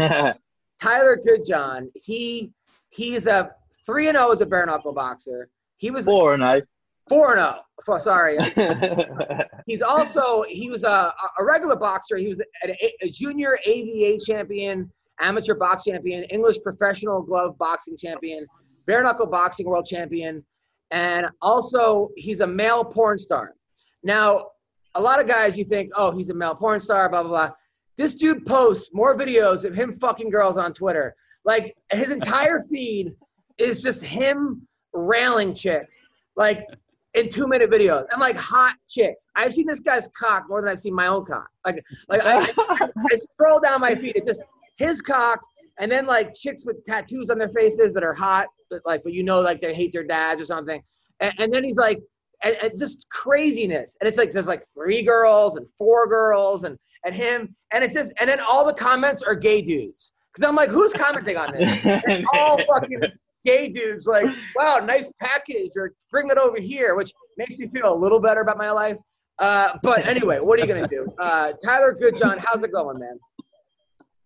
Tyler Goodjohn, he he's a three and zero as a bare knuckle boxer. He was Four and oh. Four and oh. zero. Sorry. [LAUGHS] He's also he was a, a regular boxer. He was a, a junior ABA champion, amateur box champion, English professional glove boxing champion, bare knuckle boxing world champion, and also he's a male porn star. Now, a lot of guys you think, oh, he's a male porn star, blah blah blah. This dude posts more videos of him fucking girls on Twitter. Like his entire [LAUGHS] feed is just him railing chicks. Like in two minute videos and like hot chicks. I've seen this guy's cock more than I've seen my own cock. Like, like I, I, [LAUGHS] I scroll down my feed, it's just his cock, and then like chicks with tattoos on their faces that are hot, but like, but you know, like they hate their dads or something. And, and then he's like, and, and just craziness. And it's like there's like three girls and four girls and and him, and it's just, and then all the comments are gay dudes. Because I'm like, who's commenting on this? [LAUGHS] And all fucking gay dudes like, [SIGHS] wow, nice package, or bring it over here, which makes me feel a little better about my life. Uh, but anyway, what are you gonna do? [LAUGHS] Uh, Tyler Goodjohn, how's it going, man?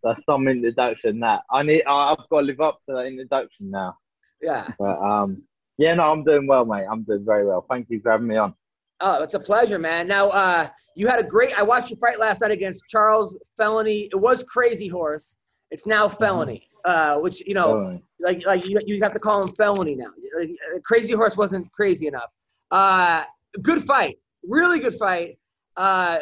That's some introduction. That I need. I've got to live up to that introduction now. Yeah. But um, yeah, no, I'm doing well, mate. I'm doing very well. Thank you for having me on. Oh, it's a pleasure, man. Now, uh, you had a great. I watched your fight last night against Charles Felony. It was Crazy Horse. It's now Felony, uh, which you know, Oh, like like you, you have to call him Felony now. Like, Crazy Horse wasn't crazy enough. Uh, good fight, really good fight. Uh,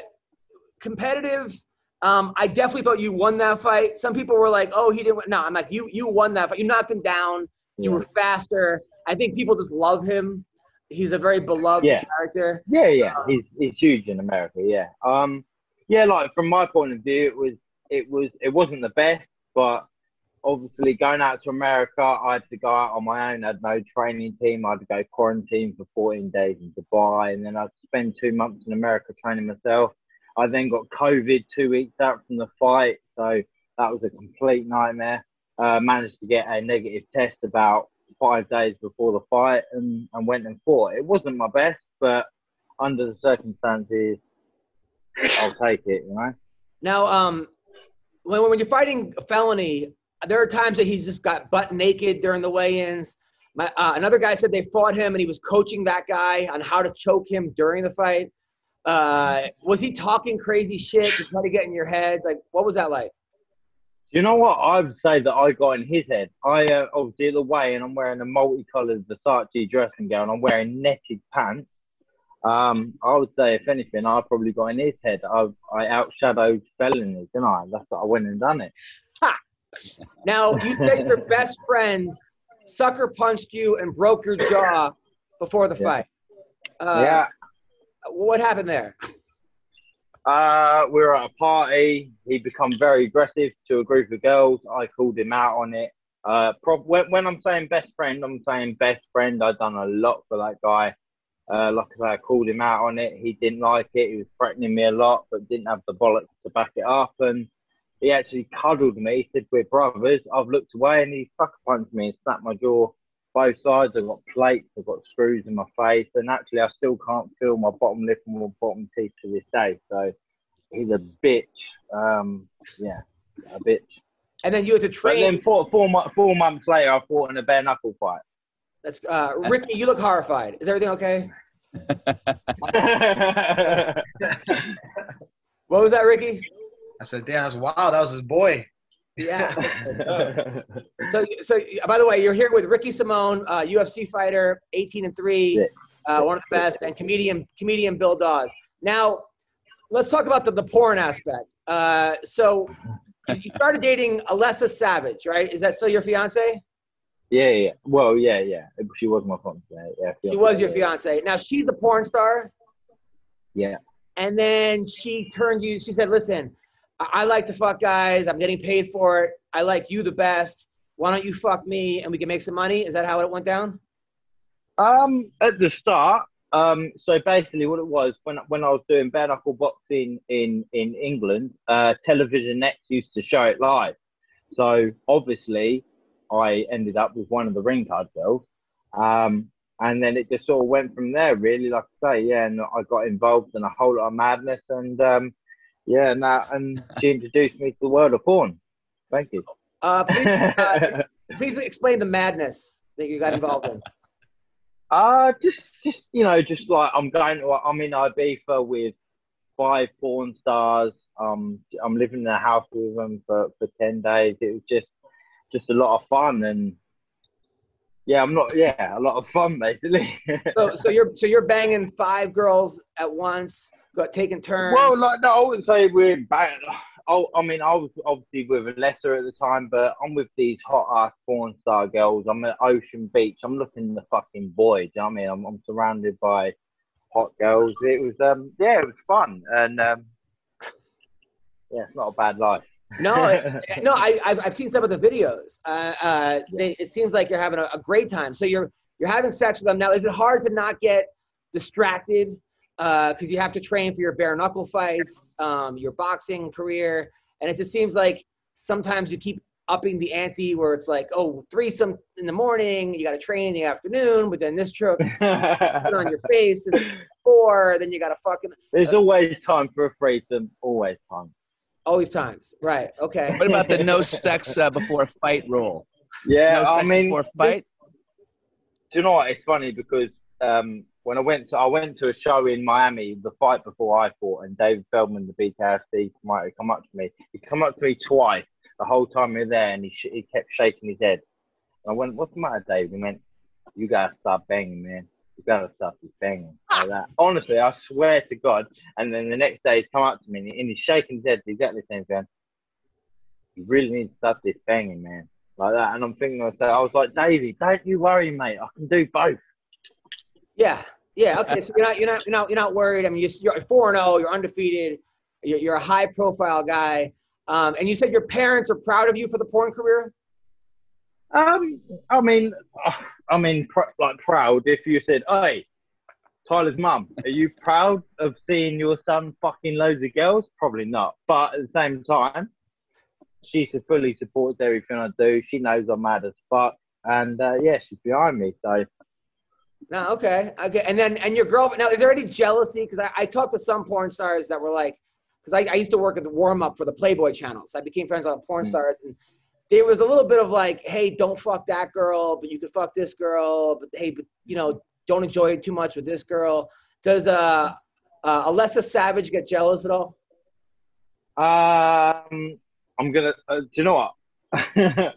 competitive. Um, I definitely thought you won that fight. Some people were like, "Oh, he didn't." Win. No, I'm like, you you won that fight. You knocked him down. You yeah. were faster. I think people just love him. He's a very beloved Yeah. character. Yeah, yeah, he's he's huge in America. Yeah, um, yeah, like from my point of view, it was it was it wasn't the best, but obviously going out to America, I had to go out on my own. I had no training team. I had to go quarantine for 14 days in Dubai, and then I'd spend two months in America training myself. I then got COVID two weeks out from the fight, so that was a complete nightmare. Uh, managed to get a negative test about five days before the fight and, and went and fought. It wasn't my best, but under the circumstances, I'll take it, you know? Now, um, when when you're fighting a felony, there are times that he's just got butt naked during the weigh-ins. My, uh, another guy said they fought him and he was coaching that guy on how to choke him during the fight. Uh, was he talking crazy shit to try to get in your head? Like, what was that like? You know what? I would say that I got in his head. I uh, obviously at the way, and I'm wearing a multicolored Versace dressing gown. I'm wearing netted pants. Um, I would say, if anything, I probably got in his head. I, I outshadowed felonies, didn't I? That's what I went and done it. Now, you said your best friend sucker punched you and broke your jaw before the Yeah. fight. Uh, yeah. What happened there? Uh, we were at a party. He become very aggressive to a group of girls. I called him out on it. Uh, prob- when, when I'm saying best friend, I'm saying best friend. I've done a lot for that guy. Uh, like I say, I called him out on it. He didn't like it. He was threatening me a lot, but didn't have the bollocks to back it up. And he actually cuddled me. He said, "We're brothers." I've looked away, and he sucker punched me and snapped my jaw both sides. I've got plates. I've got screws in my face, and actually, I still can't feel my bottom lip and my bottom teeth to this day. So he's a bitch. Um, yeah, a bitch. And then you had to But train. then four, four, mo- four months later, I fought in a bare knuckle fight. That's uh, Ricky. You look horrified. Is everything okay? [LAUGHS] What was that, Ricky? I said, damn, that's wild. That was his boy. Yeah. [LAUGHS] [LAUGHS] so, so by the way, you're here with Ricky Simón, uh, UFC fighter, 18 and three, uh, one of the best, and comedian comedian Bill Dawes. Now, let's talk about the, the porn aspect. Uh, so, you you started dating Alessa Savage, right? Is that still your fiance? yeah, yeah. Well, yeah, yeah. She was my fiance. Yeah, She was your yeah. fiance. Now she's a porn star, Yeah. and then she turned you. She said, "Listen, I, like to fuck guys. I'm getting paid for it. I like you the best. Why don't you fuck me and we can make some money?" Is that how it went down? Um, at the start, um, so basically what it was when when I was doing bare knuckle boxing in in England, uh, Television Next used to show it live. So obviously, I ended up with one of the ring card girls, um, and then it just sort of went from there. Really, like I say, yeah, and I got involved in a whole lot of madness, and um, yeah, and that, and she introduced me to the world of porn. Thank you. Uh, please, uh, [LAUGHS] please explain the madness that you got involved in. Uh, just, just you know, just like I'm going to, I'm in Ibiza with five porn stars. Um, I'm living in a house with them for, for ten days. It was just, just a lot of fun, and yeah, I'm not, yeah, a lot of fun basically. So, so you're so you're banging five girls at once, got taking turns. well, like no, I wouldn't say we're bad. Oh, I mean, I was obviously with Lesser at the time, but I'm with these hot ass porn star girls. I'm at Ocean Beach. I'm looking the fucking boy. Do you know what I mean? I'm, I'm surrounded by hot girls. It was, um, yeah, it was fun, and um, yeah, it's not a bad life. No, [LAUGHS] no, I, I've, I've seen some of the videos. Uh, uh, they, it seems like you're having a, a great time. So you're you're having sex with them now. Is it hard to not get distracted because you have to train for your bare knuckle fights, um, your boxing career, and it just seems like sometimes you keep upping the ante where it's like, oh, threesome in the morning, you got to train in the afternoon, but then this truck [LAUGHS] put on your face, and then four, then you got to fucking [LAUGHS] There's always time for a threesome. Always time. always times, right? Okay. What about the no [LAUGHS] sex uh, before a fight rule? Yeah, no I sex mean, before a fight? do you know what? It's funny because um, when I went to I went to a show in Miami, the fight before I fought, and David Feldman, the BKFC might have come up to me. He come up to me twice the whole time we were there, and he sh- he kept shaking his head. And I went, "What's the matter, Dave?" He went, "You gotta stop banging, man. You gotta stop this banging." Like that. Honestly, I swear to God. And then the next day, he's come up to me, and he- and he's shaking his head exactly the same thing. You really need to stop this banging, man. Like that. And I'm thinking, I was like, Davey, don't you worry, mate. I can do both. Yeah, yeah. Okay, so you're not you're not you're not you're not worried. I mean, you're four and zero. You're undefeated. You're, you're a high profile guy. Um, and you said your parents are proud of you for the porn career. Um, I mean, I mean, pr- like proud. If you said, "Hey, Tyler's mum, are you proud of seeing your son fucking loads of girls?" Probably not. But at the same time, she fully supports everything I do. She knows I'm mad as fuck, and uh, yeah, she's behind me. So No, okay, okay. And then and your girlfriend. Now, is there any jealousy? Because I, I talked to some porn stars that were like, because I, I used to work at the warm up for the Playboy channel, so I became friends with a lot of porn Mm. stars. And there was a little bit of like, hey, don't fuck that girl, but you could fuck this girl. But hey, but you know, don't enjoy it too much with this girl. Does uh, uh Alessa Savage get jealous at all? Um, I'm gonna. Uh, do you know what? [LAUGHS]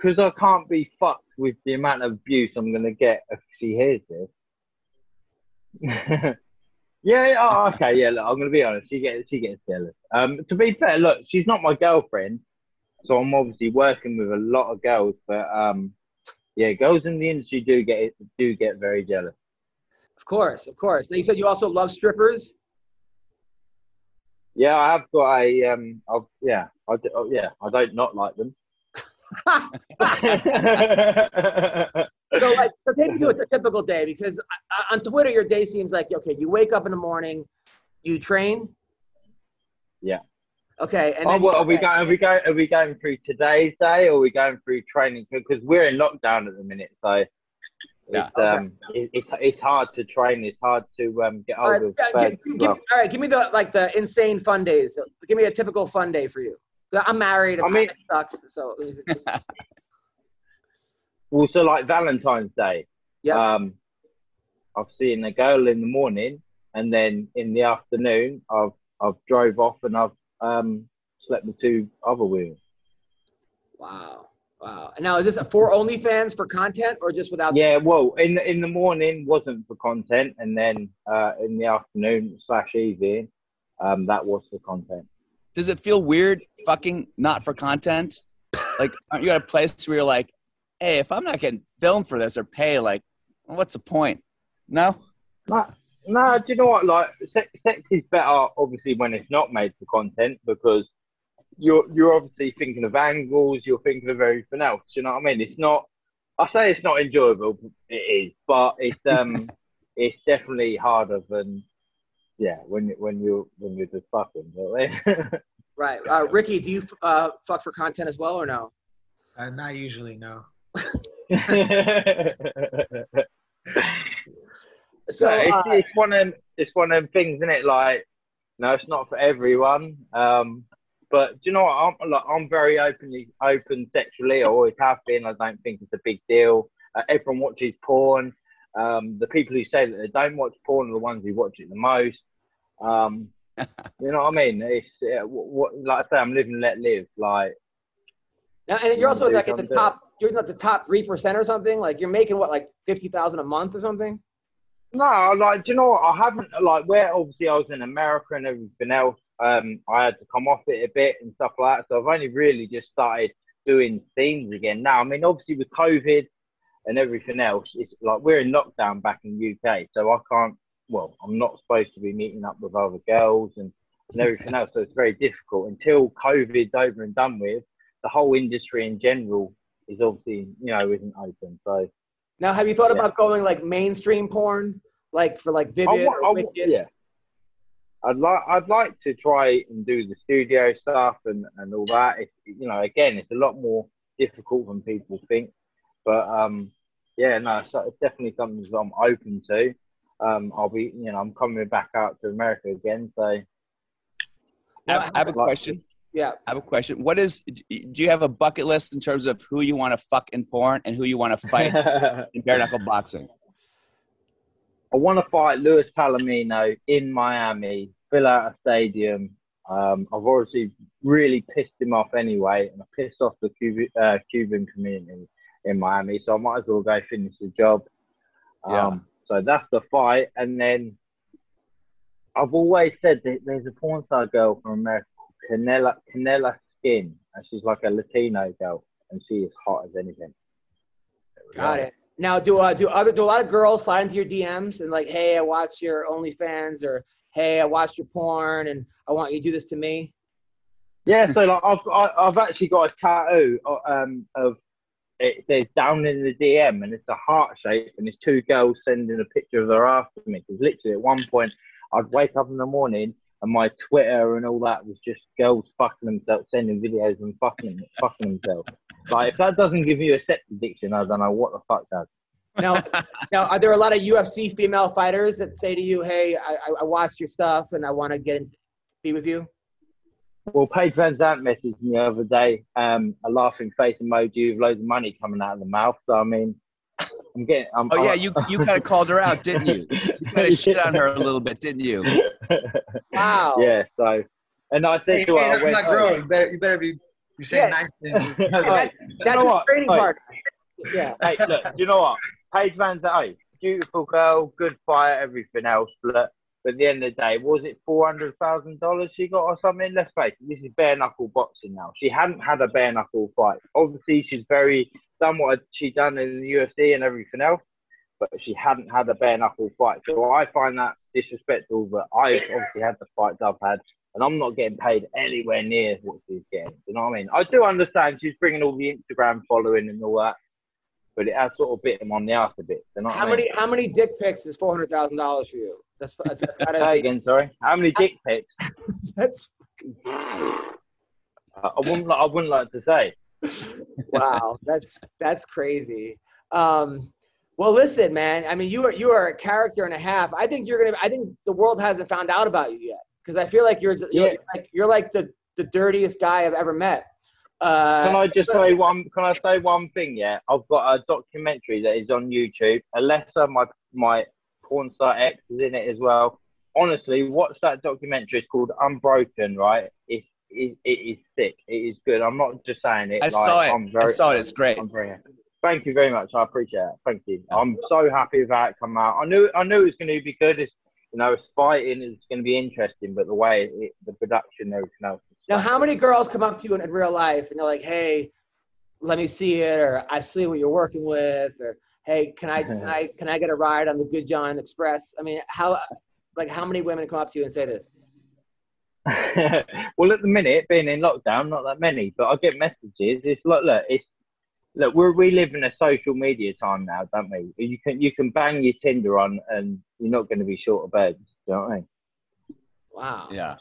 Because I can't be fucked with the amount of abuse I'm gonna get if she hears this. [LAUGHS] yeah. Oh, okay. Yeah. Look, I'm gonna be honest. She gets. She gets jealous. Um, to be fair, look, she's not my girlfriend, so I'm obviously working with a lot of girls. But um, yeah, girls in the industry do get do get very jealous. Of course, of course. Now you said you also love strippers. Yeah, I have got a um. I've, yeah, I oh, yeah, I don't not like them. [LAUGHS] So like, so take me to a, a typical day because uh, on Twitter your day seems like okay, you wake up in the morning, you train. Yeah. Okay, and oh, well, you- are we going? Are we going? Are we going through today's day, or are we going through training? Because we're in lockdown at the minute, so Yeah. it's um, it, it's it's hard to train. It's hard to um get All hold right, of. yeah, give, as give- all right, give me the like the insane fun days. Give me a typical fun day for you. I'm married. I mean- stuck. So [LAUGHS] Well, so like Valentine's Day. Yeah. Um, I've seen a girl in the morning, and then in the afternoon, I've I've drove off and I've um slept with two other women. wow, wow. And now is this for OnlyFans for content or just without? Yeah, well, in the, in the morning wasn't for content, and then uh, in the afternoon slash evening, um, that was for content. Does it feel weird fucking not for content? Like, [LAUGHS] aren't you at a place where you're like, hey, if I'm not getting filmed for this or pay, like, what's the point? No? No, no, do you know what? Like, sex, sex is better, obviously, when it's not made for content because you're you're obviously thinking of angles, you're thinking of everything else. You know what I mean? It's not. I say it's not enjoyable. It is, but it's um, [LAUGHS] it's definitely harder than yeah when when you when you're just fucking. You know what I mean? Right. Uh, Ricky, do you uh, fuck for content as well or no? Uh, not usually, no. [LAUGHS] So No, it's, uh, it's one of them, it's one of them things, isn't it? Like, no, it's not for everyone. Um, but do you know what? I'm like, I'm very openly open sexually. I always have been. I don't think it's a big deal. Uh, everyone watches porn. Um, the people who say that they don't watch porn are the ones who watch it the most. Um, [LAUGHS] you know what I mean? It's uh, what, what, like I say, I'm living, let live. Like, now, and you're also do like at the top. You're not the top three percent or something. Like you're making what, like fifty thousand a month or something? No, like, do you know what? I haven't, like, where obviously I was in America and everything else, um, I had to come off it a bit and stuff like that. So I've only really just started doing things again now. I mean, obviously with COVID and everything else, it's like we're in lockdown back in UK. So I can't, well, I'm not supposed to be meeting up with other girls and, and everything else. So it's very difficult until COVID's over and done with. The whole industry in general is obviously, you know, isn't open. So Now, have you thought Yeah. about going like mainstream porn, like for like Vivid want, or Wicked? yeah. I'd like I'd like to try and do the studio stuff and, and all that. It's, you know, again, it's a lot more difficult than people think. But um, yeah, no, so it's definitely something that I'm open to. Um, I'll be, you know, I'm coming back out to America again, so I have, I have a Like- question. Yeah. I have a question. What is, do you have a bucket list in terms of who you want to fuck in porn and who you want to fight [LAUGHS] in bare knuckle boxing? I want to fight Luis Palomino in Miami, fill out a stadium. Um, I've obviously really pissed him off anyway, and I pissed off the Cuban, uh, Cuban community in Miami, so I might as well go finish the job. Um, Yeah. So that's the fight, and then I've always said that there's a porn star girl from America, called Canela Canela Skin, and she's like a Latino girl, and she is hot as anything. Got it. Now, do uh, do other do a lot of girls slide into your DMs and like, hey, I watch your OnlyFans or hey, I watched your porn and I want you to do this to me? Yeah, so like I've I, I've actually got a tattoo uh, um of it says down in the DM and it's a heart shape and it's two girls sending a picture of their ass to me. Because literally at one point I'd wake up in the morning and my Twitter and all that was just girls fucking themselves, sending videos and fucking fucking themselves. Like if that doesn't give you a sex addiction, I don't know what the fuck does. Now, [LAUGHS] now, are there a lot of UFC female fighters that say to you, hey, I, I- I watched your stuff and I want to get in, be with you? Well, Paige VanZant messaged me the other day, um, a laughing face emoji with loads of money coming out of the mouth. So I mean, I'm getting. I'm, Oh yeah, I'm- you you kind of called her out, didn't you? You kind of [LAUGHS] shit on her a little bit, didn't you? Wow. [LAUGHS] yeah. So, and I Hey, said hey, to her, I that's not girl. You better, you better be, be saying Yeah. nice things. [LAUGHS] Hey, that's that's know a what? training Hey. partner. Yeah. hey, look, you know what? Paige VanZant, hey, beautiful girl, good fire, everything else. But, but at the end of the day, was it four hundred thousand dollars she got or something? Let's face it, this is bare knuckle boxing now. She hadn't had a bare knuckle fight. Obviously, she's very done what she done in the UFC and everything else, but she hadn't had a bare knuckle fight. So I find that disrespectful. But I've obviously had the fights I've had. And I'm not getting paid anywhere near what she's getting. You know what I mean? I do understand she's bringing all the Instagram following and all that, but it has sort of bit him on the ass a bit. You know How I mean? many how many dick pics is four hundred thousand dollars for you? That's that's, that's Say again, sorry. How many dick [LAUGHS] pics? that's I wouldn't. I wouldn't like to say. wow. That's that's crazy. Um, well, listen, man. I mean, you are you are a character and a half. I think you're gonna. I think the world hasn't found out about you yet because I feel like you're you're like you're like the the dirtiest guy I've ever met. Uh, Can I just say one? Can I say one thing? Yeah, I've got a documentary that is on YouTube. Alessa, my my porn star ex, is in it as well. Honestly, watch that documentary. It's called Unbroken. Right? It's it, it is sick. It is good. I'm not just saying it. I like, saw it. I'm very, I saw it. It's great. I'm very. Thank you very much. I appreciate it. Thank you. I'm so happy with how it come out. I knew I knew it was going to be good. It's you know, it's fighting. It's going to be interesting, but the way it, the production, and everything else. is Now, how many girls come up to you in, in real life and they're like, "Hey, let me see it," or "I see what you're working with," or "Hey, can I can [LAUGHS] I can I get a ride on the Goodjohn Express?" I mean, how like how many women come up to you and say this? [LAUGHS] well, at the minute, being in lockdown, not that many, but I get messages. It's like, look, it's look, we're we live in a social media time now, don't we? You can you can bang your Tinder on, and you're not going to be short of beds. Do you know what I mean? Wow. Yeah.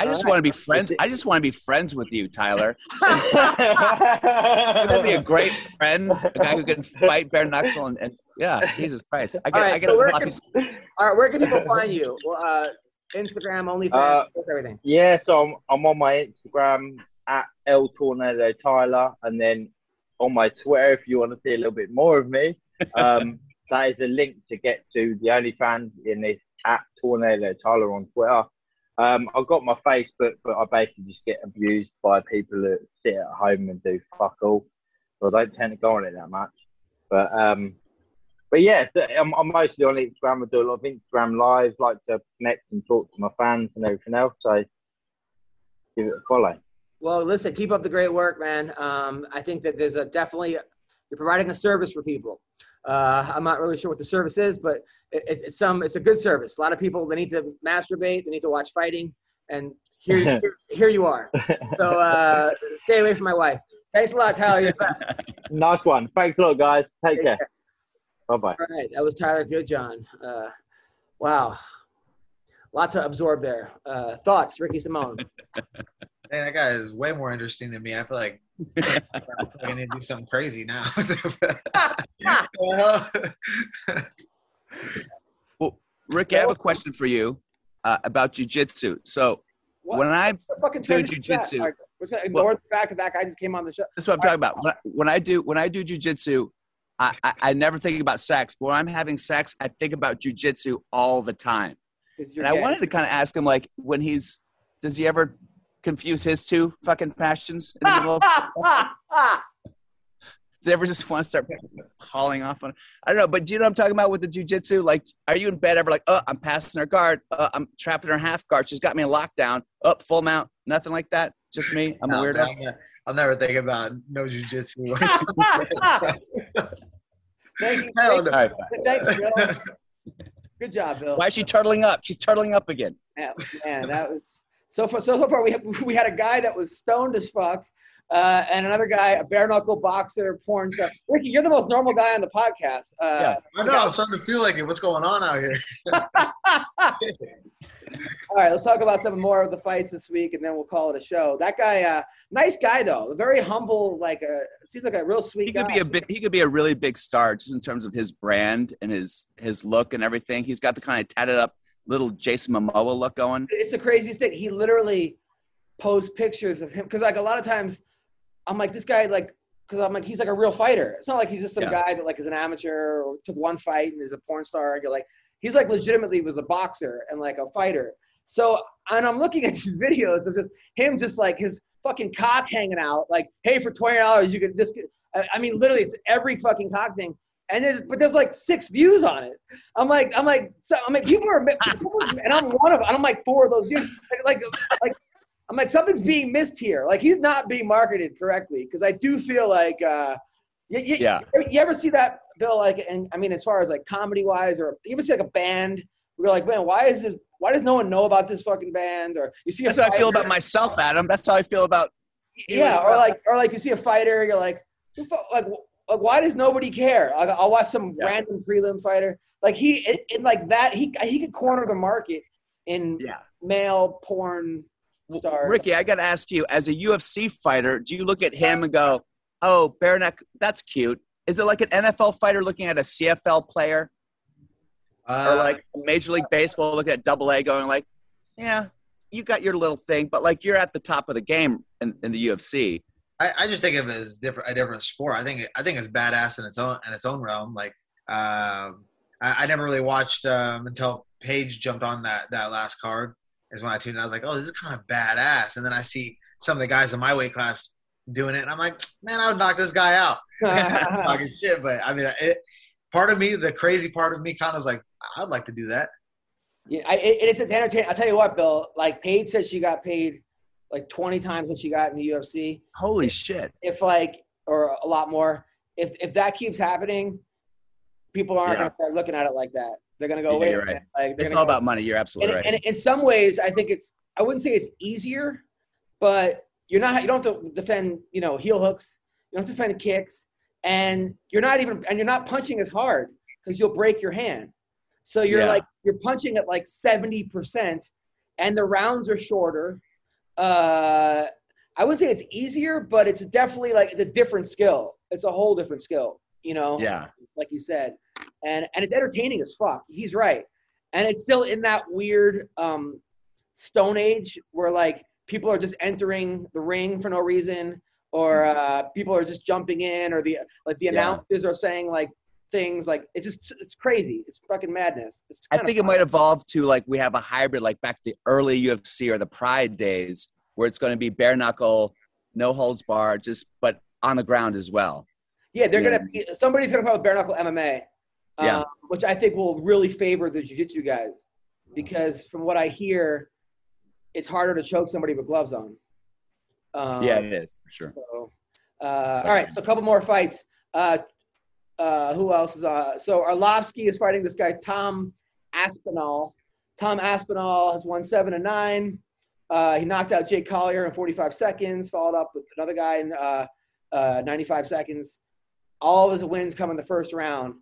I just All want to be friends. I just want to be friends with you, Tyler. [LAUGHS] Wouldn't Would that be a great friend? A guy who can fight bare knuckle and, and yeah, Jesus Christ. I get, All right, I get so a where sloppy. All right, where can people find you? Well, uh, Instagram, OnlyFans, Uh, everything. Yeah, so I'm, I'm on my Instagram at El Tornado Tyler, and then on my Twitter, if you want to see a little bit more of me, um, [LAUGHS] that is a link to get to the OnlyFans in this at Tornado Tyler on Twitter. Um, I've got my Facebook, but I basically just get abused by people that sit at home and do fuck all. So I don't tend to go on it that much. But um, but yeah, I'm, I'm mostly on Instagram. I do a lot of Instagram lives, like to connect and talk to my fans and everything else. So give it a follow. Well, listen, keep up the great work, man. Um, I think that there's a definitely you're providing a service for people. Uh, I'm not really sure what the service is, but it, it's, it's some it's a good service. A lot of people they need to masturbate, they need to watch fighting, and here here, [LAUGHS] here you are. So uh, stay away from my wife. Thanks a lot, Tyler. You're the best. [LAUGHS] Nice one. Thanks a lot, guys. Take care. Bye bye. All right, that was Tyler Goodjohn. Uh, wow, a lot to absorb there. Uh, thoughts, Ricky Simón. [LAUGHS] Man, that guy is way more interesting than me. I feel like I need to do something crazy now. [LAUGHS] Well, Rick, I have a question for you uh, about jujitsu. So What? when I What fucking do transition is that? jujitsu, All right, We're just gonna ignore the fact that that guy just came on the show. That's what I'm talking about. When I, when I do when I do jujitsu, I, I I never think about sex. But when I'm having sex, I think about jujitsu all the time. you're And I wanted to kind of ask him, like, when he's does he ever confuse his two fucking passions? In the middle of, does [LAUGHS] ever just want to start hauling off on? I don't know, but do you know what I'm talking about with the jujitsu? Like, are you in bed ever like, oh, I'm passing her guard, uh, I'm trapping her half guard, she's got me in lockdown, up full mount, nothing like that. Just me. I'm a weirdo. I'm not- I'll never think about no jujitsu. [LAUGHS] [LAUGHS] Thank you. Hell no. All right, Thanks, Bill. Good job, Bill. Why is she turtling up? She's turtling up again. Yeah, man, that was so far. So, so far, we had, we had a guy that was stoned as fuck, uh, and another guy, a bare knuckle boxer, porn stuff. Ricky, you're the most normal guy on the podcast. Uh, Yeah. I know. I'm starting to feel like it. What's going on out here? [LAUGHS] All right, let's talk about some more of the fights this week, and then we'll call it a show. That guy, uh, nice guy though, very humble. Like, a, seems like a real sweet he guy. could be a big he could be a really big star just in terms of his brand and his his look and everything he's got the kind of tatted up little jason momoa look going it's the craziest thing. He literally posts pictures of him because like a lot of times I'm like this guy like because I'm like he's like a real fighter. It's not like he's just some Yeah. guy that like is an amateur or took one fight and is a porn star. You're like he's like legitimately was a boxer and like a fighter. So and I'm looking at these [LAUGHS] videos of just him just like his fucking cock hanging out. Like hey, for twenty dollars you could this. I I mean literally it's every fucking cock thing. And there's, but there's like six views on it. I'm like, I'm like, so, I'm like, people are, [LAUGHS] and I'm one of, and I'm like four of those views. Like, like, like I'm like, something's being missed here. Like he's not being marketed correctly because I do feel like, uh, you, you, Yeah. you ever see that, Bill? Like, and I mean, as far as like comedy wise, or you ever see like a band? We're like, man, why is this? Why does no one know about this fucking band? Or you see a That's how I feel about myself, Adam. That's how I feel about yeah, or like, or like you see a fighter, you're like, who like, like, why does nobody care? Like, I'll watch some Yeah. random prelim fighter. Like he, in, in like that, he he could corner the market in yeah. male porn stars. Ricky, I got to ask you, as a UFC fighter, do you look at him and go, "Oh, bare neck, that's cute"? Is it like an NFL fighter looking at a CFL player, Uh, or like Major League Baseball looking at Double A, going like, "Yeah, you got your little thing, but like you're at the top of the game in, in the UFC." I, I just think of it as different a different sport. I think I think it's badass in its own in its own realm. Like um, I, I never really watched um, until Paige jumped on that that last card. Is when I tuned. in. I was like, oh, this is kind of badass. And then I see some of the guys in my weight class doing it, and I'm like, man, I would knock this guy out. [LAUGHS] [LAUGHS] Talking shit, but I mean, it, part of me, the crazy part of me, kind of was like, I'd like to do that. Yeah, I, it, it's entertaining. I'll tell you what, Bill. Like Paige said, she got paid like 20 times what she got in the UFC. Holy shit! If like, or a lot more. If if that keeps happening, people aren't Yeah. gonna start looking at it like that. They're gonna go, Yeah, wait, minute. Like It's all go- about money. You're absolutely and, right. and in some ways, I think it's. I wouldn't say it's easier, but you're not. You don't have to defend. You know, heel hooks. You don't have to defend kicks, and you're not even. And you're not punching as hard because you'll break your hand. So you're Yeah. like you're punching at like seventy percent, and the rounds are shorter. Uh, I would say it's easier, but it's definitely like it's a different skill. It's a whole different skill. You know yeah, like you said, and and it's entertaining as fuck. He's right, and it's still in that weird um, stone age where like people are just entering the ring for no reason, or uh, people are just jumping in, or the like the Yeah. announcers are saying like things like it's just it's crazy. It's fucking madness. It's I think it might evolve to like we have a hybrid, like back to the early UFC or the Pride days, where it's going to be bare knuckle, no holds barred, just but on the ground as well. Yeah, they're Yeah. gonna be, somebody's gonna put bare knuckle MMA, Yeah. which I think will really favor the jiu-jitsu guys because from what I hear, it's harder to choke somebody with gloves on. Um, yeah, it is for sure. So, uh, all right, so a couple more fights. Uh, uh, who else is uh So Arlovsky is fighting this guy Tom Aspinall. Tom Aspinall has won seven and nine. Uh, he knocked out Jake Collier in 45 seconds, followed up with another guy in uh, uh, 95 seconds. All of his wins come in the first round.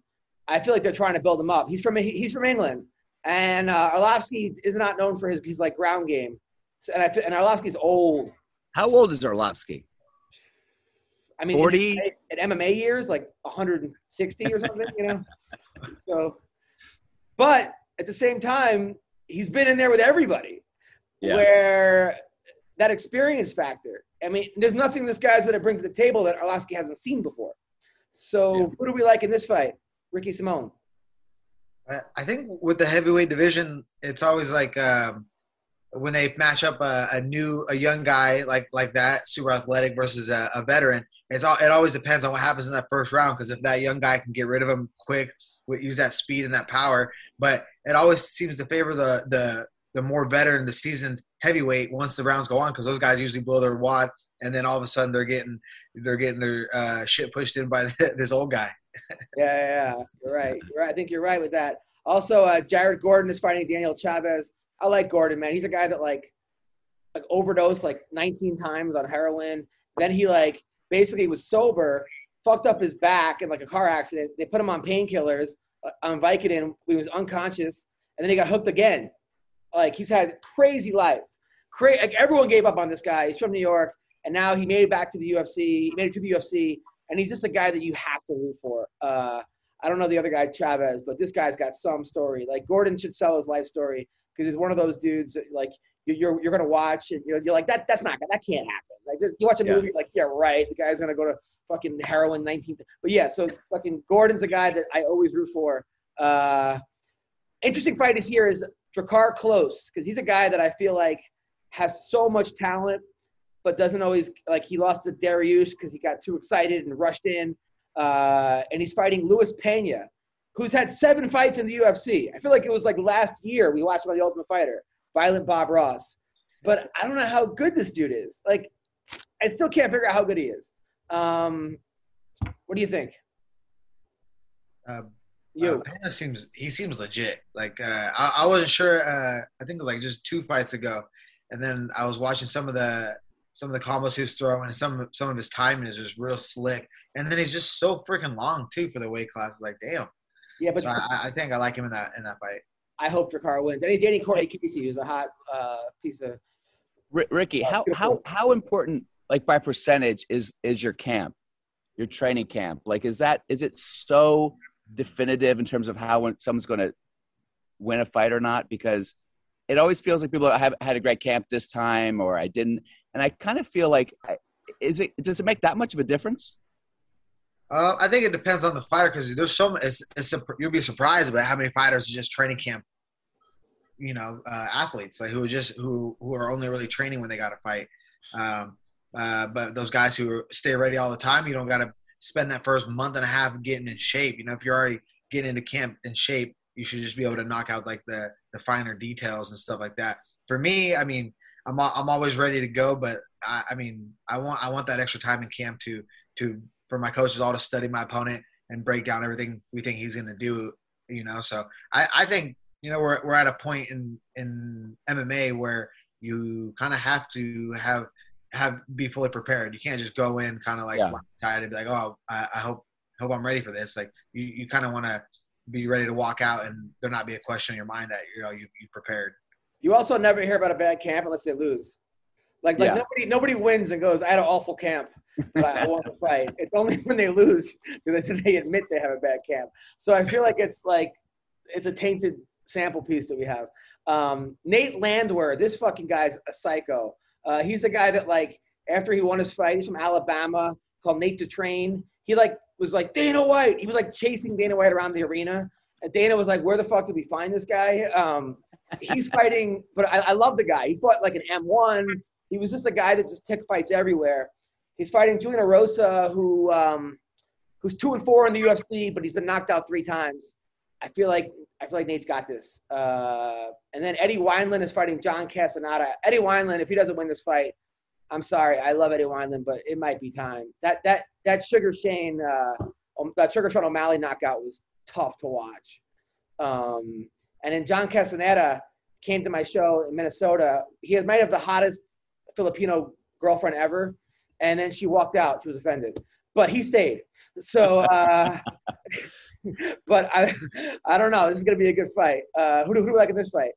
I feel like they're trying to build him up. He's from he's from England, and uh, Arlovsky is not known for his his like ground game. So, and I and Arlovsky's old. How old is Arlovsky? I mean, 40? in, in MMA years, like 160 or something, you know. [LAUGHS] So, but at the same time, he's been in there with everybody. Yeah. Where that experience factor. I mean, there's nothing this guy's going to bring to the table that Arlovsky hasn't seen before. So, Yeah. who do we like in this fight? Ricky Simón. I- I think with the heavyweight division, it's always like um, when they match up a, a new, a young guy like like that, super athletic versus a, a veteran. It's all. It always depends on what happens in that first round because if that young guy can get rid of him quick, use that speed and that power, but it always seems to favor the the the more veteran, the seasoned heavyweight once the rounds go on because those guys usually blow their wad, and then all of a sudden they're getting they're getting their uh, shit pushed in by [LAUGHS] this old guy. Yeah, yeah, yeah. You're right. You're right. I think you're right with that. Also, uh, Jared Gordon is fighting Daniel Chavez. I like Gordon, man. He's a guy that like like overdosed like 19 times on heroin. Then he like basically was sober, fucked up his back in like a car accident. They put him on painkillers uh, on Vicodin. He was unconscious, and then he got hooked again. Like he's had crazy life. Cra- like everyone gave up on this guy. He's from New York, and now he made it back to the UFC. He made it to the UFC, and he's just a guy that you have to root for. Uh, I don't know the other guy, Chavez, but this guy's got some story. Like Gordon should sell his life story because he's one of those dudes that, like you- you're you're gonna watch and you're, you're like that that's not that can't happen. Like this, you watch a Yeah. movie, like yeah, right. The guy's gonna go to fucking heroin 19th. But yeah, so fucking Gordon's a guy that I always root for. Uh, interesting fight is here is Drakkar Klose because he's a guy that I feel like has so much talent, but doesn't always like he lost to Dariush because he got too excited and rushed in. Uh, and he's fighting Luis Pena, who's had seven fights in the UFC. I feel like it was like last year we watched him on The Ultimate Fighter, Violent Bob Ross. But I don't know how good this dude is. Like, I still can't figure out how good he is. Um, what do you think? Uh, You. Uh, Pena seems he seems legit. Like uh, I, I wasn't sure. Uh, I think it was like just two fights ago, and then I was watching some of the some of the combos he was throwing, and some some of his timing is just real slick. And then he's just so freaking long too for the weight class. Like damn. Yeah, but So I, I think I like him in that in that fight. I hope Drakkar wins. And he's dating Courtney Casey, who's a hot uh, piece of. R- Ricky, how how point. how important, like by percentage, is is your camp, your training camp? Like, is that is it so definitive in terms of how when someone's going to win a fight or not? Because it always feels like people have had a great camp this time, or I didn't, and I kind of feel like, I- is it does it make that much of a difference? Uh, I think it depends on the fighter because there's so much. It's, it's you'll be surprised about how many fighters are just training camp, you know, uh, athletes like who are just who who are only really training when they got to fight. Um, uh, but those guys who stay ready all the time, you don't got to spend that first month and a half getting in shape. You know, if you're already getting into camp in shape, you should just be able to knock out like the the finer details and stuff like that. For me, I mean, I'm I'm always ready to go, but I, I mean, I want I want that extra time in camp to to for my coaches all to study my opponent and break down everything we think he's going to do. You know, so I, I think you know we're we're at a point in in MMA where you kind of have to have have be fully prepared. You can't just go in kind of like Yeah. blindsided and be like, oh, I, I hope hope I'm ready for this. Like you you kind of want to be ready to walk out and there not be a question in your mind that you know you you prepared. You also never hear about a bad camp unless they lose. Like, like Yeah. nobody nobody wins and goes, I had an awful camp, but I, want to fight. It's only [LAUGHS] when they lose that [LAUGHS] they- admit they have a bad camp. So I feel like it's like it's a tainted sample piece that we have. Um, Nate Landwehr, this fucking guy's a psycho. Uh, he's the guy that like after he won his fight, he's from Alabama, called Nate the Train. He like was like Dana White. He was like chasing Dana White around the arena. And Dana was like, "Where the fuck did we find this guy?" Um, he's [LAUGHS] fighting, but I, I love the guy. He fought like an M1. He was just a guy that just took fights everywhere. He's fighting Julian Erosa, who um, who's two and four in the UFC, but he's been knocked out three times. I feel like I feel like Nate's got this. Uh, and then Eddie Wineland is fighting John Castaneda. Eddie Wineland, if he doesn't win this fight, I'm sorry. I love Eddie Wineland, but it might be time. That that that Sugar Shane, uh, um, that Sugar Sean O'Malley knockout was tough to watch. Um, and then John Castaneda came to my show in Minnesota. He might have the hottest Filipino girlfriend ever, and then she walked out. She was offended, but he stayed. So, uh, [LAUGHS] but I, I don't know. This is gonna be a good fight. Uh, who do who do we like in this fight?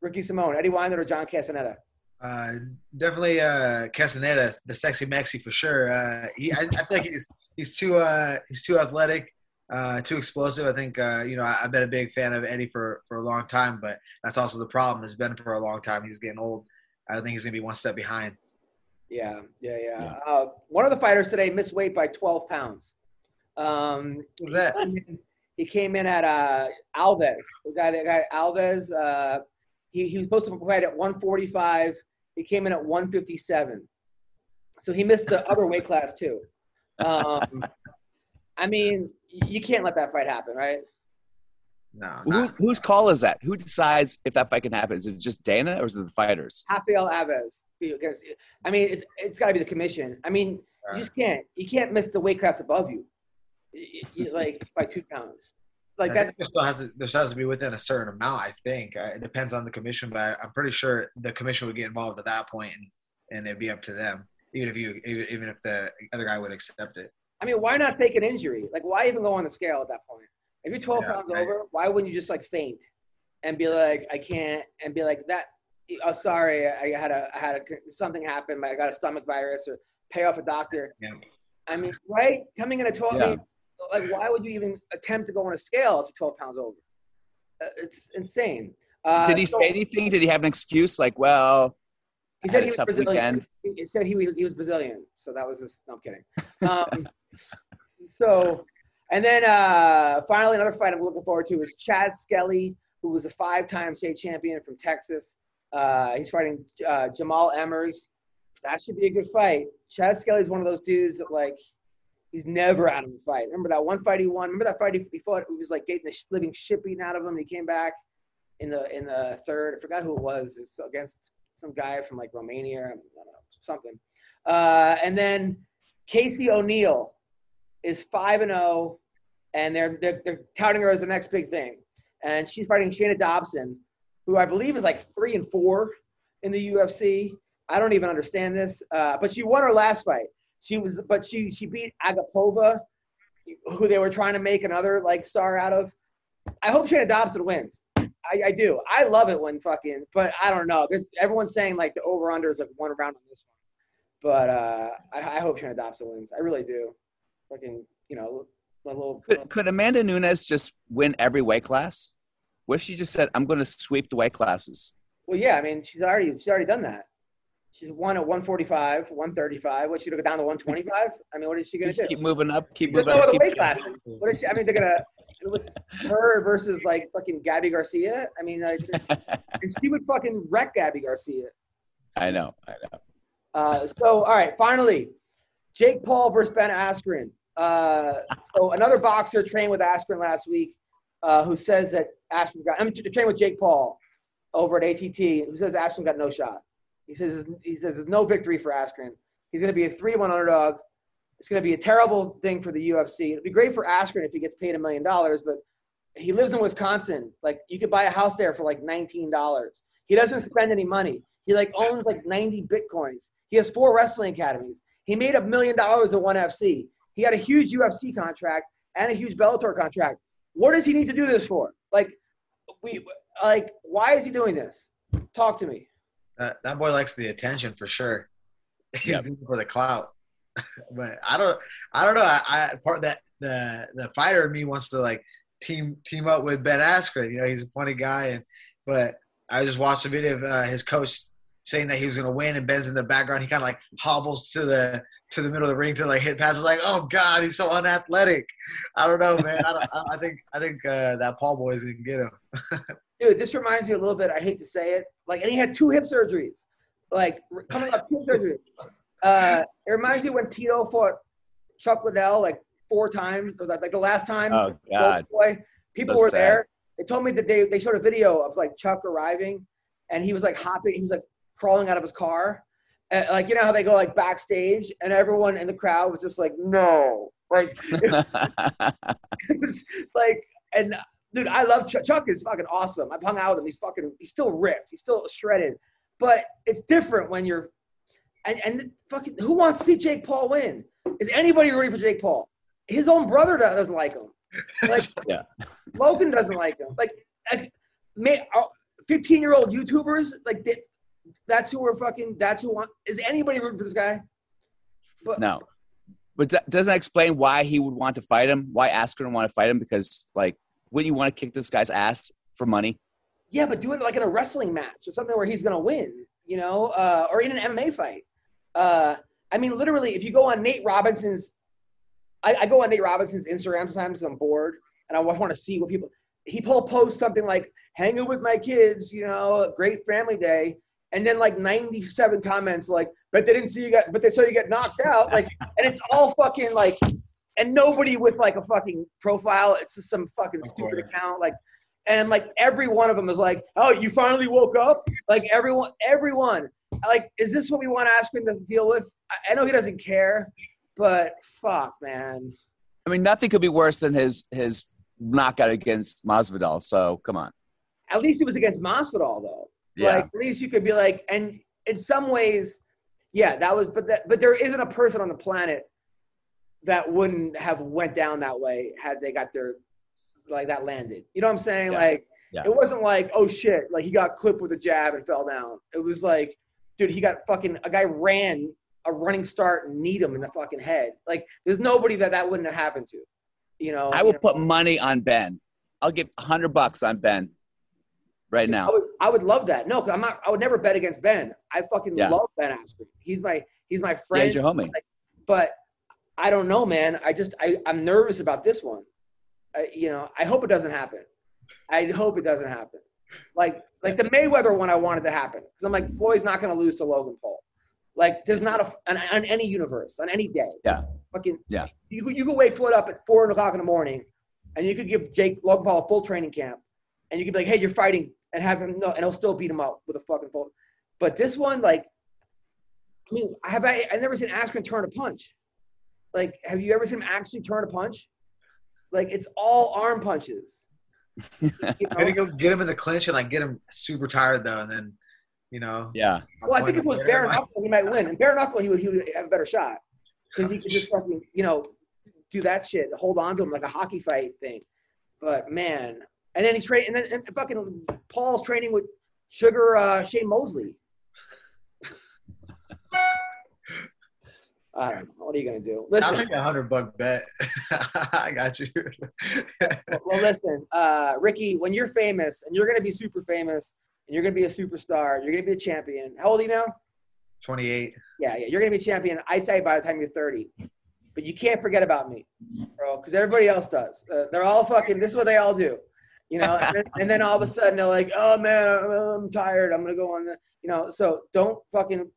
Ricky Simón, Eddie Wineland, or John Castaneda? Uh, definitely uh, the sexy Mexi for sure. Uh, he, I, I feel like he's he's too uh, he's too athletic, uh, too explosive. I think uh, you know I, I've been a big fan of Eddie for for a long time, but that's also the problem. It's been for a long time. He's getting old. I think he's gonna be one step behind. Yeah, yeah, yeah. Uh, one of the fighters today missed weight by 12 pounds. Um, Who's that? He came in, he came in at uh, Alves. The guy, the guy Alves. Uh, he, he was supposed to fight at 145. He came in at 157. So he missed the other weight class too. [LAUGHS] Um, I mean, you can't let that fight happen, right? No, Who, whose call is that? Who decides if that fight can happen? Is it just Dana or is it the fighters? Rafael Alves. Because I mean, it's it's got to be the commission. I mean, you just can't you can't miss the weight class above you, Y- y- like [LAUGHS] by two pounds. Like I that's think there still has to, there still has to be within a certain amount. I think uh, it depends on the commission, but I, I'm pretty sure the commission would get involved at that point, and, and it'd be up to them. Even if you, even, even if the other guy would accept it. I mean, why not fake an injury? Like, why even go on the scale at that point? If you're 12 Yeah, pounds right. over, why wouldn't you just like faint and be like, I can't, and be like that? Oh, sorry, I had a, I had a something happened. I got a stomach virus, or pay off a doctor. Yeah. I mean, right? Coming in at 12, Yeah. like, why would you even attempt to go on a scale if you're 12 pounds over? Uh, It's insane. Uh, Did he so- say anything? Did he have an excuse? Like, well, He said he was Brazilian. weekend. He said he he was Brazilian, so that was his. No, I'm kidding. [LAUGHS] Um, so, and then uh, finally, another fight I'm looking forward to is Chas Skelly, who was a five-time state champion from Texas. Uh, he's fighting uh, Jamall Emmers. That should be a good fight. Chas Skelly is one of those dudes that like he's never out of a fight. Remember that one fight he won? Remember that fight he, he fought? It was like getting the living shit beaten out of him. And he came back in the in the third. I forgot who it was. It's against some guy from like Romania I don't know, something. Uh, and then Casey O'Neill is five and zero, and they're, they're they're touting her as the next big thing. And she's fighting Shana Dobson, who I believe is like three and four in the UFC. I don't even understand this, uh, but she won her last fight. She was, but she she beat Agapova, who they were trying to make another like star out of. I hope Shana Dobson wins. I, I do. I love it when fucking, but I don't know. Everyone's saying like the over under is like one round on this one, but uh, I, I hope Shana Dobson wins. I really do. Fucking, you know, little. Could, could Amanda Nunes just win every weight class? What if she just said, "I'm going to sweep the weight classes"? Well, yeah. I mean, she's already she's already done that. She's won at 145, 135. What's she gonna go down to 125? I mean, what is she gonna do? keep moving up, keep There's moving no up. Keep weight classes. What is she? I mean, they're gonna her versus like fucking Gabi Garcia. I mean, like, [LAUGHS] and she would fucking wreck Gabi Garcia. I know, I know. Uh, so, all right, finally, Jake Paul versus Ben Askren. Uh, so, another boxer trained with Askren last week, uh, who says that Askren got. I'm trained with Jake Paul over at ATT, who says Askren got no shot. He says he says there's no victory for Askren. He's going to be a three-to-one underdog. It's going to be a terrible thing for the UFC. It'd be great for Askren if he gets paid a million dollars, but he lives in Wisconsin. Like you could buy a house there for like nineteen dollars. He doesn't spend any money. He like owns like ninety bitcoins. He has four wrestling academies. He made a million dollars at ONE FC. He had a huge UFC contract and a huge Bellator contract. What does he need to do this for? Like, we like why is he doing this? Talk to me. That, that boy likes the attention for sure. [LAUGHS] He's Yep. for the clout. [LAUGHS] but I don't, I don't know. I, I part that the the fighter in me wants to like team team up with Ben Askren. You know, he's a funny guy, and but I just watched a video of uh, his coach saying that he was going to win, and Ben's in the background. He kind of like hobbles to the to the middle of the ring to like hit passes. Like, oh god, he's so unathletic. I don't know, man. I, don't, I I think I think uh, that Paul boy is going to get him. [LAUGHS] Dude, this reminds me a little bit. I hate to say it. Like, and he had two hip surgeries. Like coming up, two surgeries. Uh, it reminds me when Tito fought Chuck Liddell like four times. Or, Like the last time. Oh God, Boy, people So were sad. there. They told me that they, they showed a video of like Chuck arriving, and he was like hopping. He was like crawling out of his car, and, like you know how they go like backstage, and everyone in the crowd was just like, no, like [LAUGHS] it was [LAUGHS] like, and dude, I love Chuck. Chuck is fucking awesome. I've hung out with him. He's fucking, he's still ripped. He's still shredded. But it's different when you're, and and fucking, who wants to see Jake Paul win? Is anybody rooting for Jake Paul? His own brother doesn't like him. Like, [LAUGHS] Yeah. Logan doesn't like him. Like, like, uh, fifteen year old YouTubers like they, that's who we're fucking. That's who want. Is anybody rooting for this guy? But no. But d- doesn't that explain why he would want to fight him? Why Askren want to fight him? Because like, wouldn't you want to kick this guy's ass for money? Yeah, but do it like in a wrestling match or something where he's gonna win, you know, uh, or in an MMA fight. Uh, I mean, literally, if you go on Nate Robinson's, I, I go on Nate Robinson's Instagram sometimes because I'm bored and I want to see what people. He will post something like "hanging with my kids," you know, great family day, and then like 97 comments like, "But they didn't see you get, but they saw you get knocked out," like, and it's all fucking like, and nobody with like a fucking profile. It's just some fucking Of stupid course. account, like and like every one of them is like, "Oh, you finally woke up!" Like everyone, everyone, like, is this what we want Askren to deal with? I, I know he doesn't care, but fuck, man. I mean, nothing could be worse than his his knockout against Masvidal. So come on. At least it was against Masvidal, though. Yeah. Like at least you could be like, and in some ways, yeah, that was. But that, but there isn't a person on the planet that wouldn't have went down that way had they got their like that landed. You know what I'm saying? Yeah. Like Yeah. it wasn't like, oh shit, like he got clipped with a jab and fell down. It was like, dude, he got fucking a guy ran a running start and kneed him in the fucking head. Like there's nobody that that wouldn't have happened to. You know, I you will know? put money on Ben. I'll give hundred bucks on Ben right now. Probably, I would love that. No, because I'm not. I would never bet against Ben. I fucking Yeah. love Ben Askren. He's my he's my Yeah, friend. he's your homie. but I don't know, man. I just I, I'm nervous about this one. I, you know, I hope it doesn't happen. I hope it doesn't happen. Like like the Mayweather one, I wanted to happen because I'm like Floyd's not going to lose to Logan Paul. Like there's not a on, on any universe on any day. Yeah. Fucking Yeah. You could- you could wake Floyd up at four o'clock in the morning, and you could give Jake Logan Paul a full training camp, and you could be like, hey, you're fighting, and have him no, and he'll still beat him up with a fucking full. But this one, like, I mean, have I? I've never seen Askren turn a punch. Like, have you ever seen him actually turn a punch? Like, it's all arm punches. [LAUGHS] You I'm know? gonna go get him in the clinch and like get him super tired though, and then you know. Yeah. Well, I think if it was bare knuckle, he might win. And bare knuckle, he would, he would have a better shot because he could just fucking, you know, do that shit, hold on to him like a hockey fight thing. But man, and then he's training, and then and fucking Paul's training with Sugar uh, Shane Mosley. [LAUGHS] I don't know. What are you gonna do? I'll take a hundred buck bet. [LAUGHS] I got you. well, listen, uh, Ricky. When you're famous and you're gonna be super famous and you're gonna be a superstar, you're gonna be the champion. How old are you now? Twenty-eight. Yeah, yeah, you're gonna be champion. I'd say by the time you're 30, but you can't forget about me, bro, because everybody else does. Uh, they're all fucking. This is what they all do, you know. And then, and then all of a sudden they're like, "Oh man, I'm tired. I'm gonna go on the," you know. So don't fucking.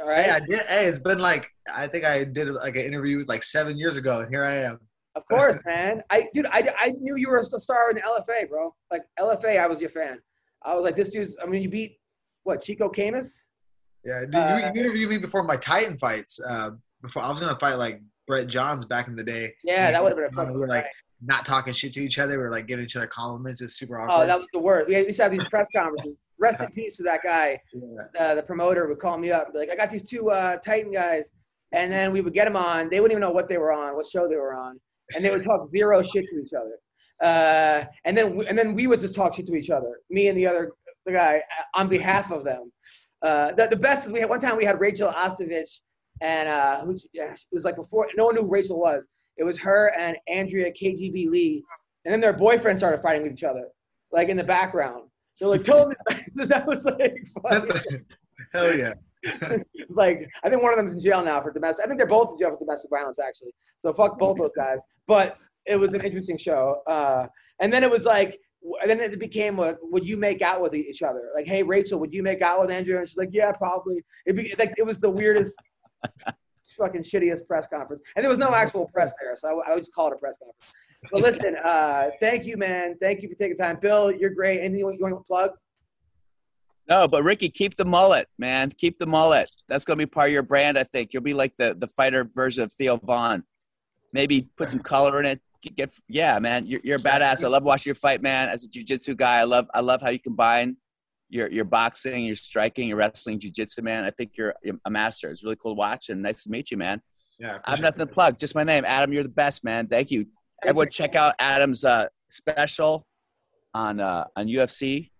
All right. Hey, I did. Hey, it's been like I think I did like an interview like seven years ago, and here I am. Of course, [LAUGHS] man. I dude, I, I knew you were a star in the LFA, bro. Like LFA, I was your fan. I was like, this dude's. I mean, you beat what Chico Camus? Yeah, dude, Uh, you, you interviewed me before my Titan fights. Uh, before I was gonna fight like Brett Johns back in the day. Yeah, that would have been a We were like fight. Not talking shit to each other. We were like giving each other compliments. It's super awkward. Oh, that was the worst. We used to have these press [LAUGHS] conferences. Rest in peace to that guy. Yeah. uh, the promoter would call me up and be like, I got these two uh, Titan guys. And then we would get them on. They wouldn't even know what they were on, what show they were on. And they would talk zero [LAUGHS] shit to each other. Uh, and then we, and then we would just talk shit to each other, me and the other the guy, uh, on behalf of them. Uh, the, the best is we had one time we had Rachel Ostovich, and uh, who, yeah, it was like before no one knew who Rachel was. It was her and Andrea KGB Lee, and then their boyfriends started fighting with each other, like in the background. They're like, "Tell me," [LAUGHS] that was like, funny. [LAUGHS] Hell yeah. [LAUGHS] like I think one of them's in jail now for domestic. I think they're both in jail for domestic violence actually. So fuck both those guys. But it was an interesting show. Uh, and then it was like, and then it became what would you make out with each other? Like, hey Rachel, would you make out with Andrew? And she's like, yeah, probably. It be like it was the weirdest, fucking shittiest press conference. And there was no actual press there, so I, I would just call it a press conference. But [LAUGHS] listen, uh, thank you, man. Thank you for taking time, Bill. You're great. Anything you want to plug? No, but Ricky, keep the mullet, man. Keep the mullet. That's gonna be part of your brand, I think. You'll be like the the fighter version of Theo Von. Maybe put some color in it. Get, get yeah, man. You're, you're a badass. I love watching your fight, man. As a jujitsu guy, I love I love how you combine your your boxing, you're striking, you're wrestling, jujitsu, man. I think you're a master. It's really cool to watch, and nice to meet you, man. Yeah. I have nothing to plug. Just my name, Adam. You're the best, man. Thank you. Everyone, check out Adam's uh, special on uh, on UFC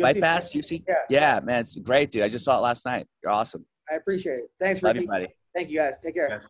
Fight UFC Pass. UFC. Yeah. Yeah, man, it's great, dude. I just saw it last night. You're awesome. I appreciate it. Thanks, Love Ricky. you, buddy. Thank you guys. Take care. Yes.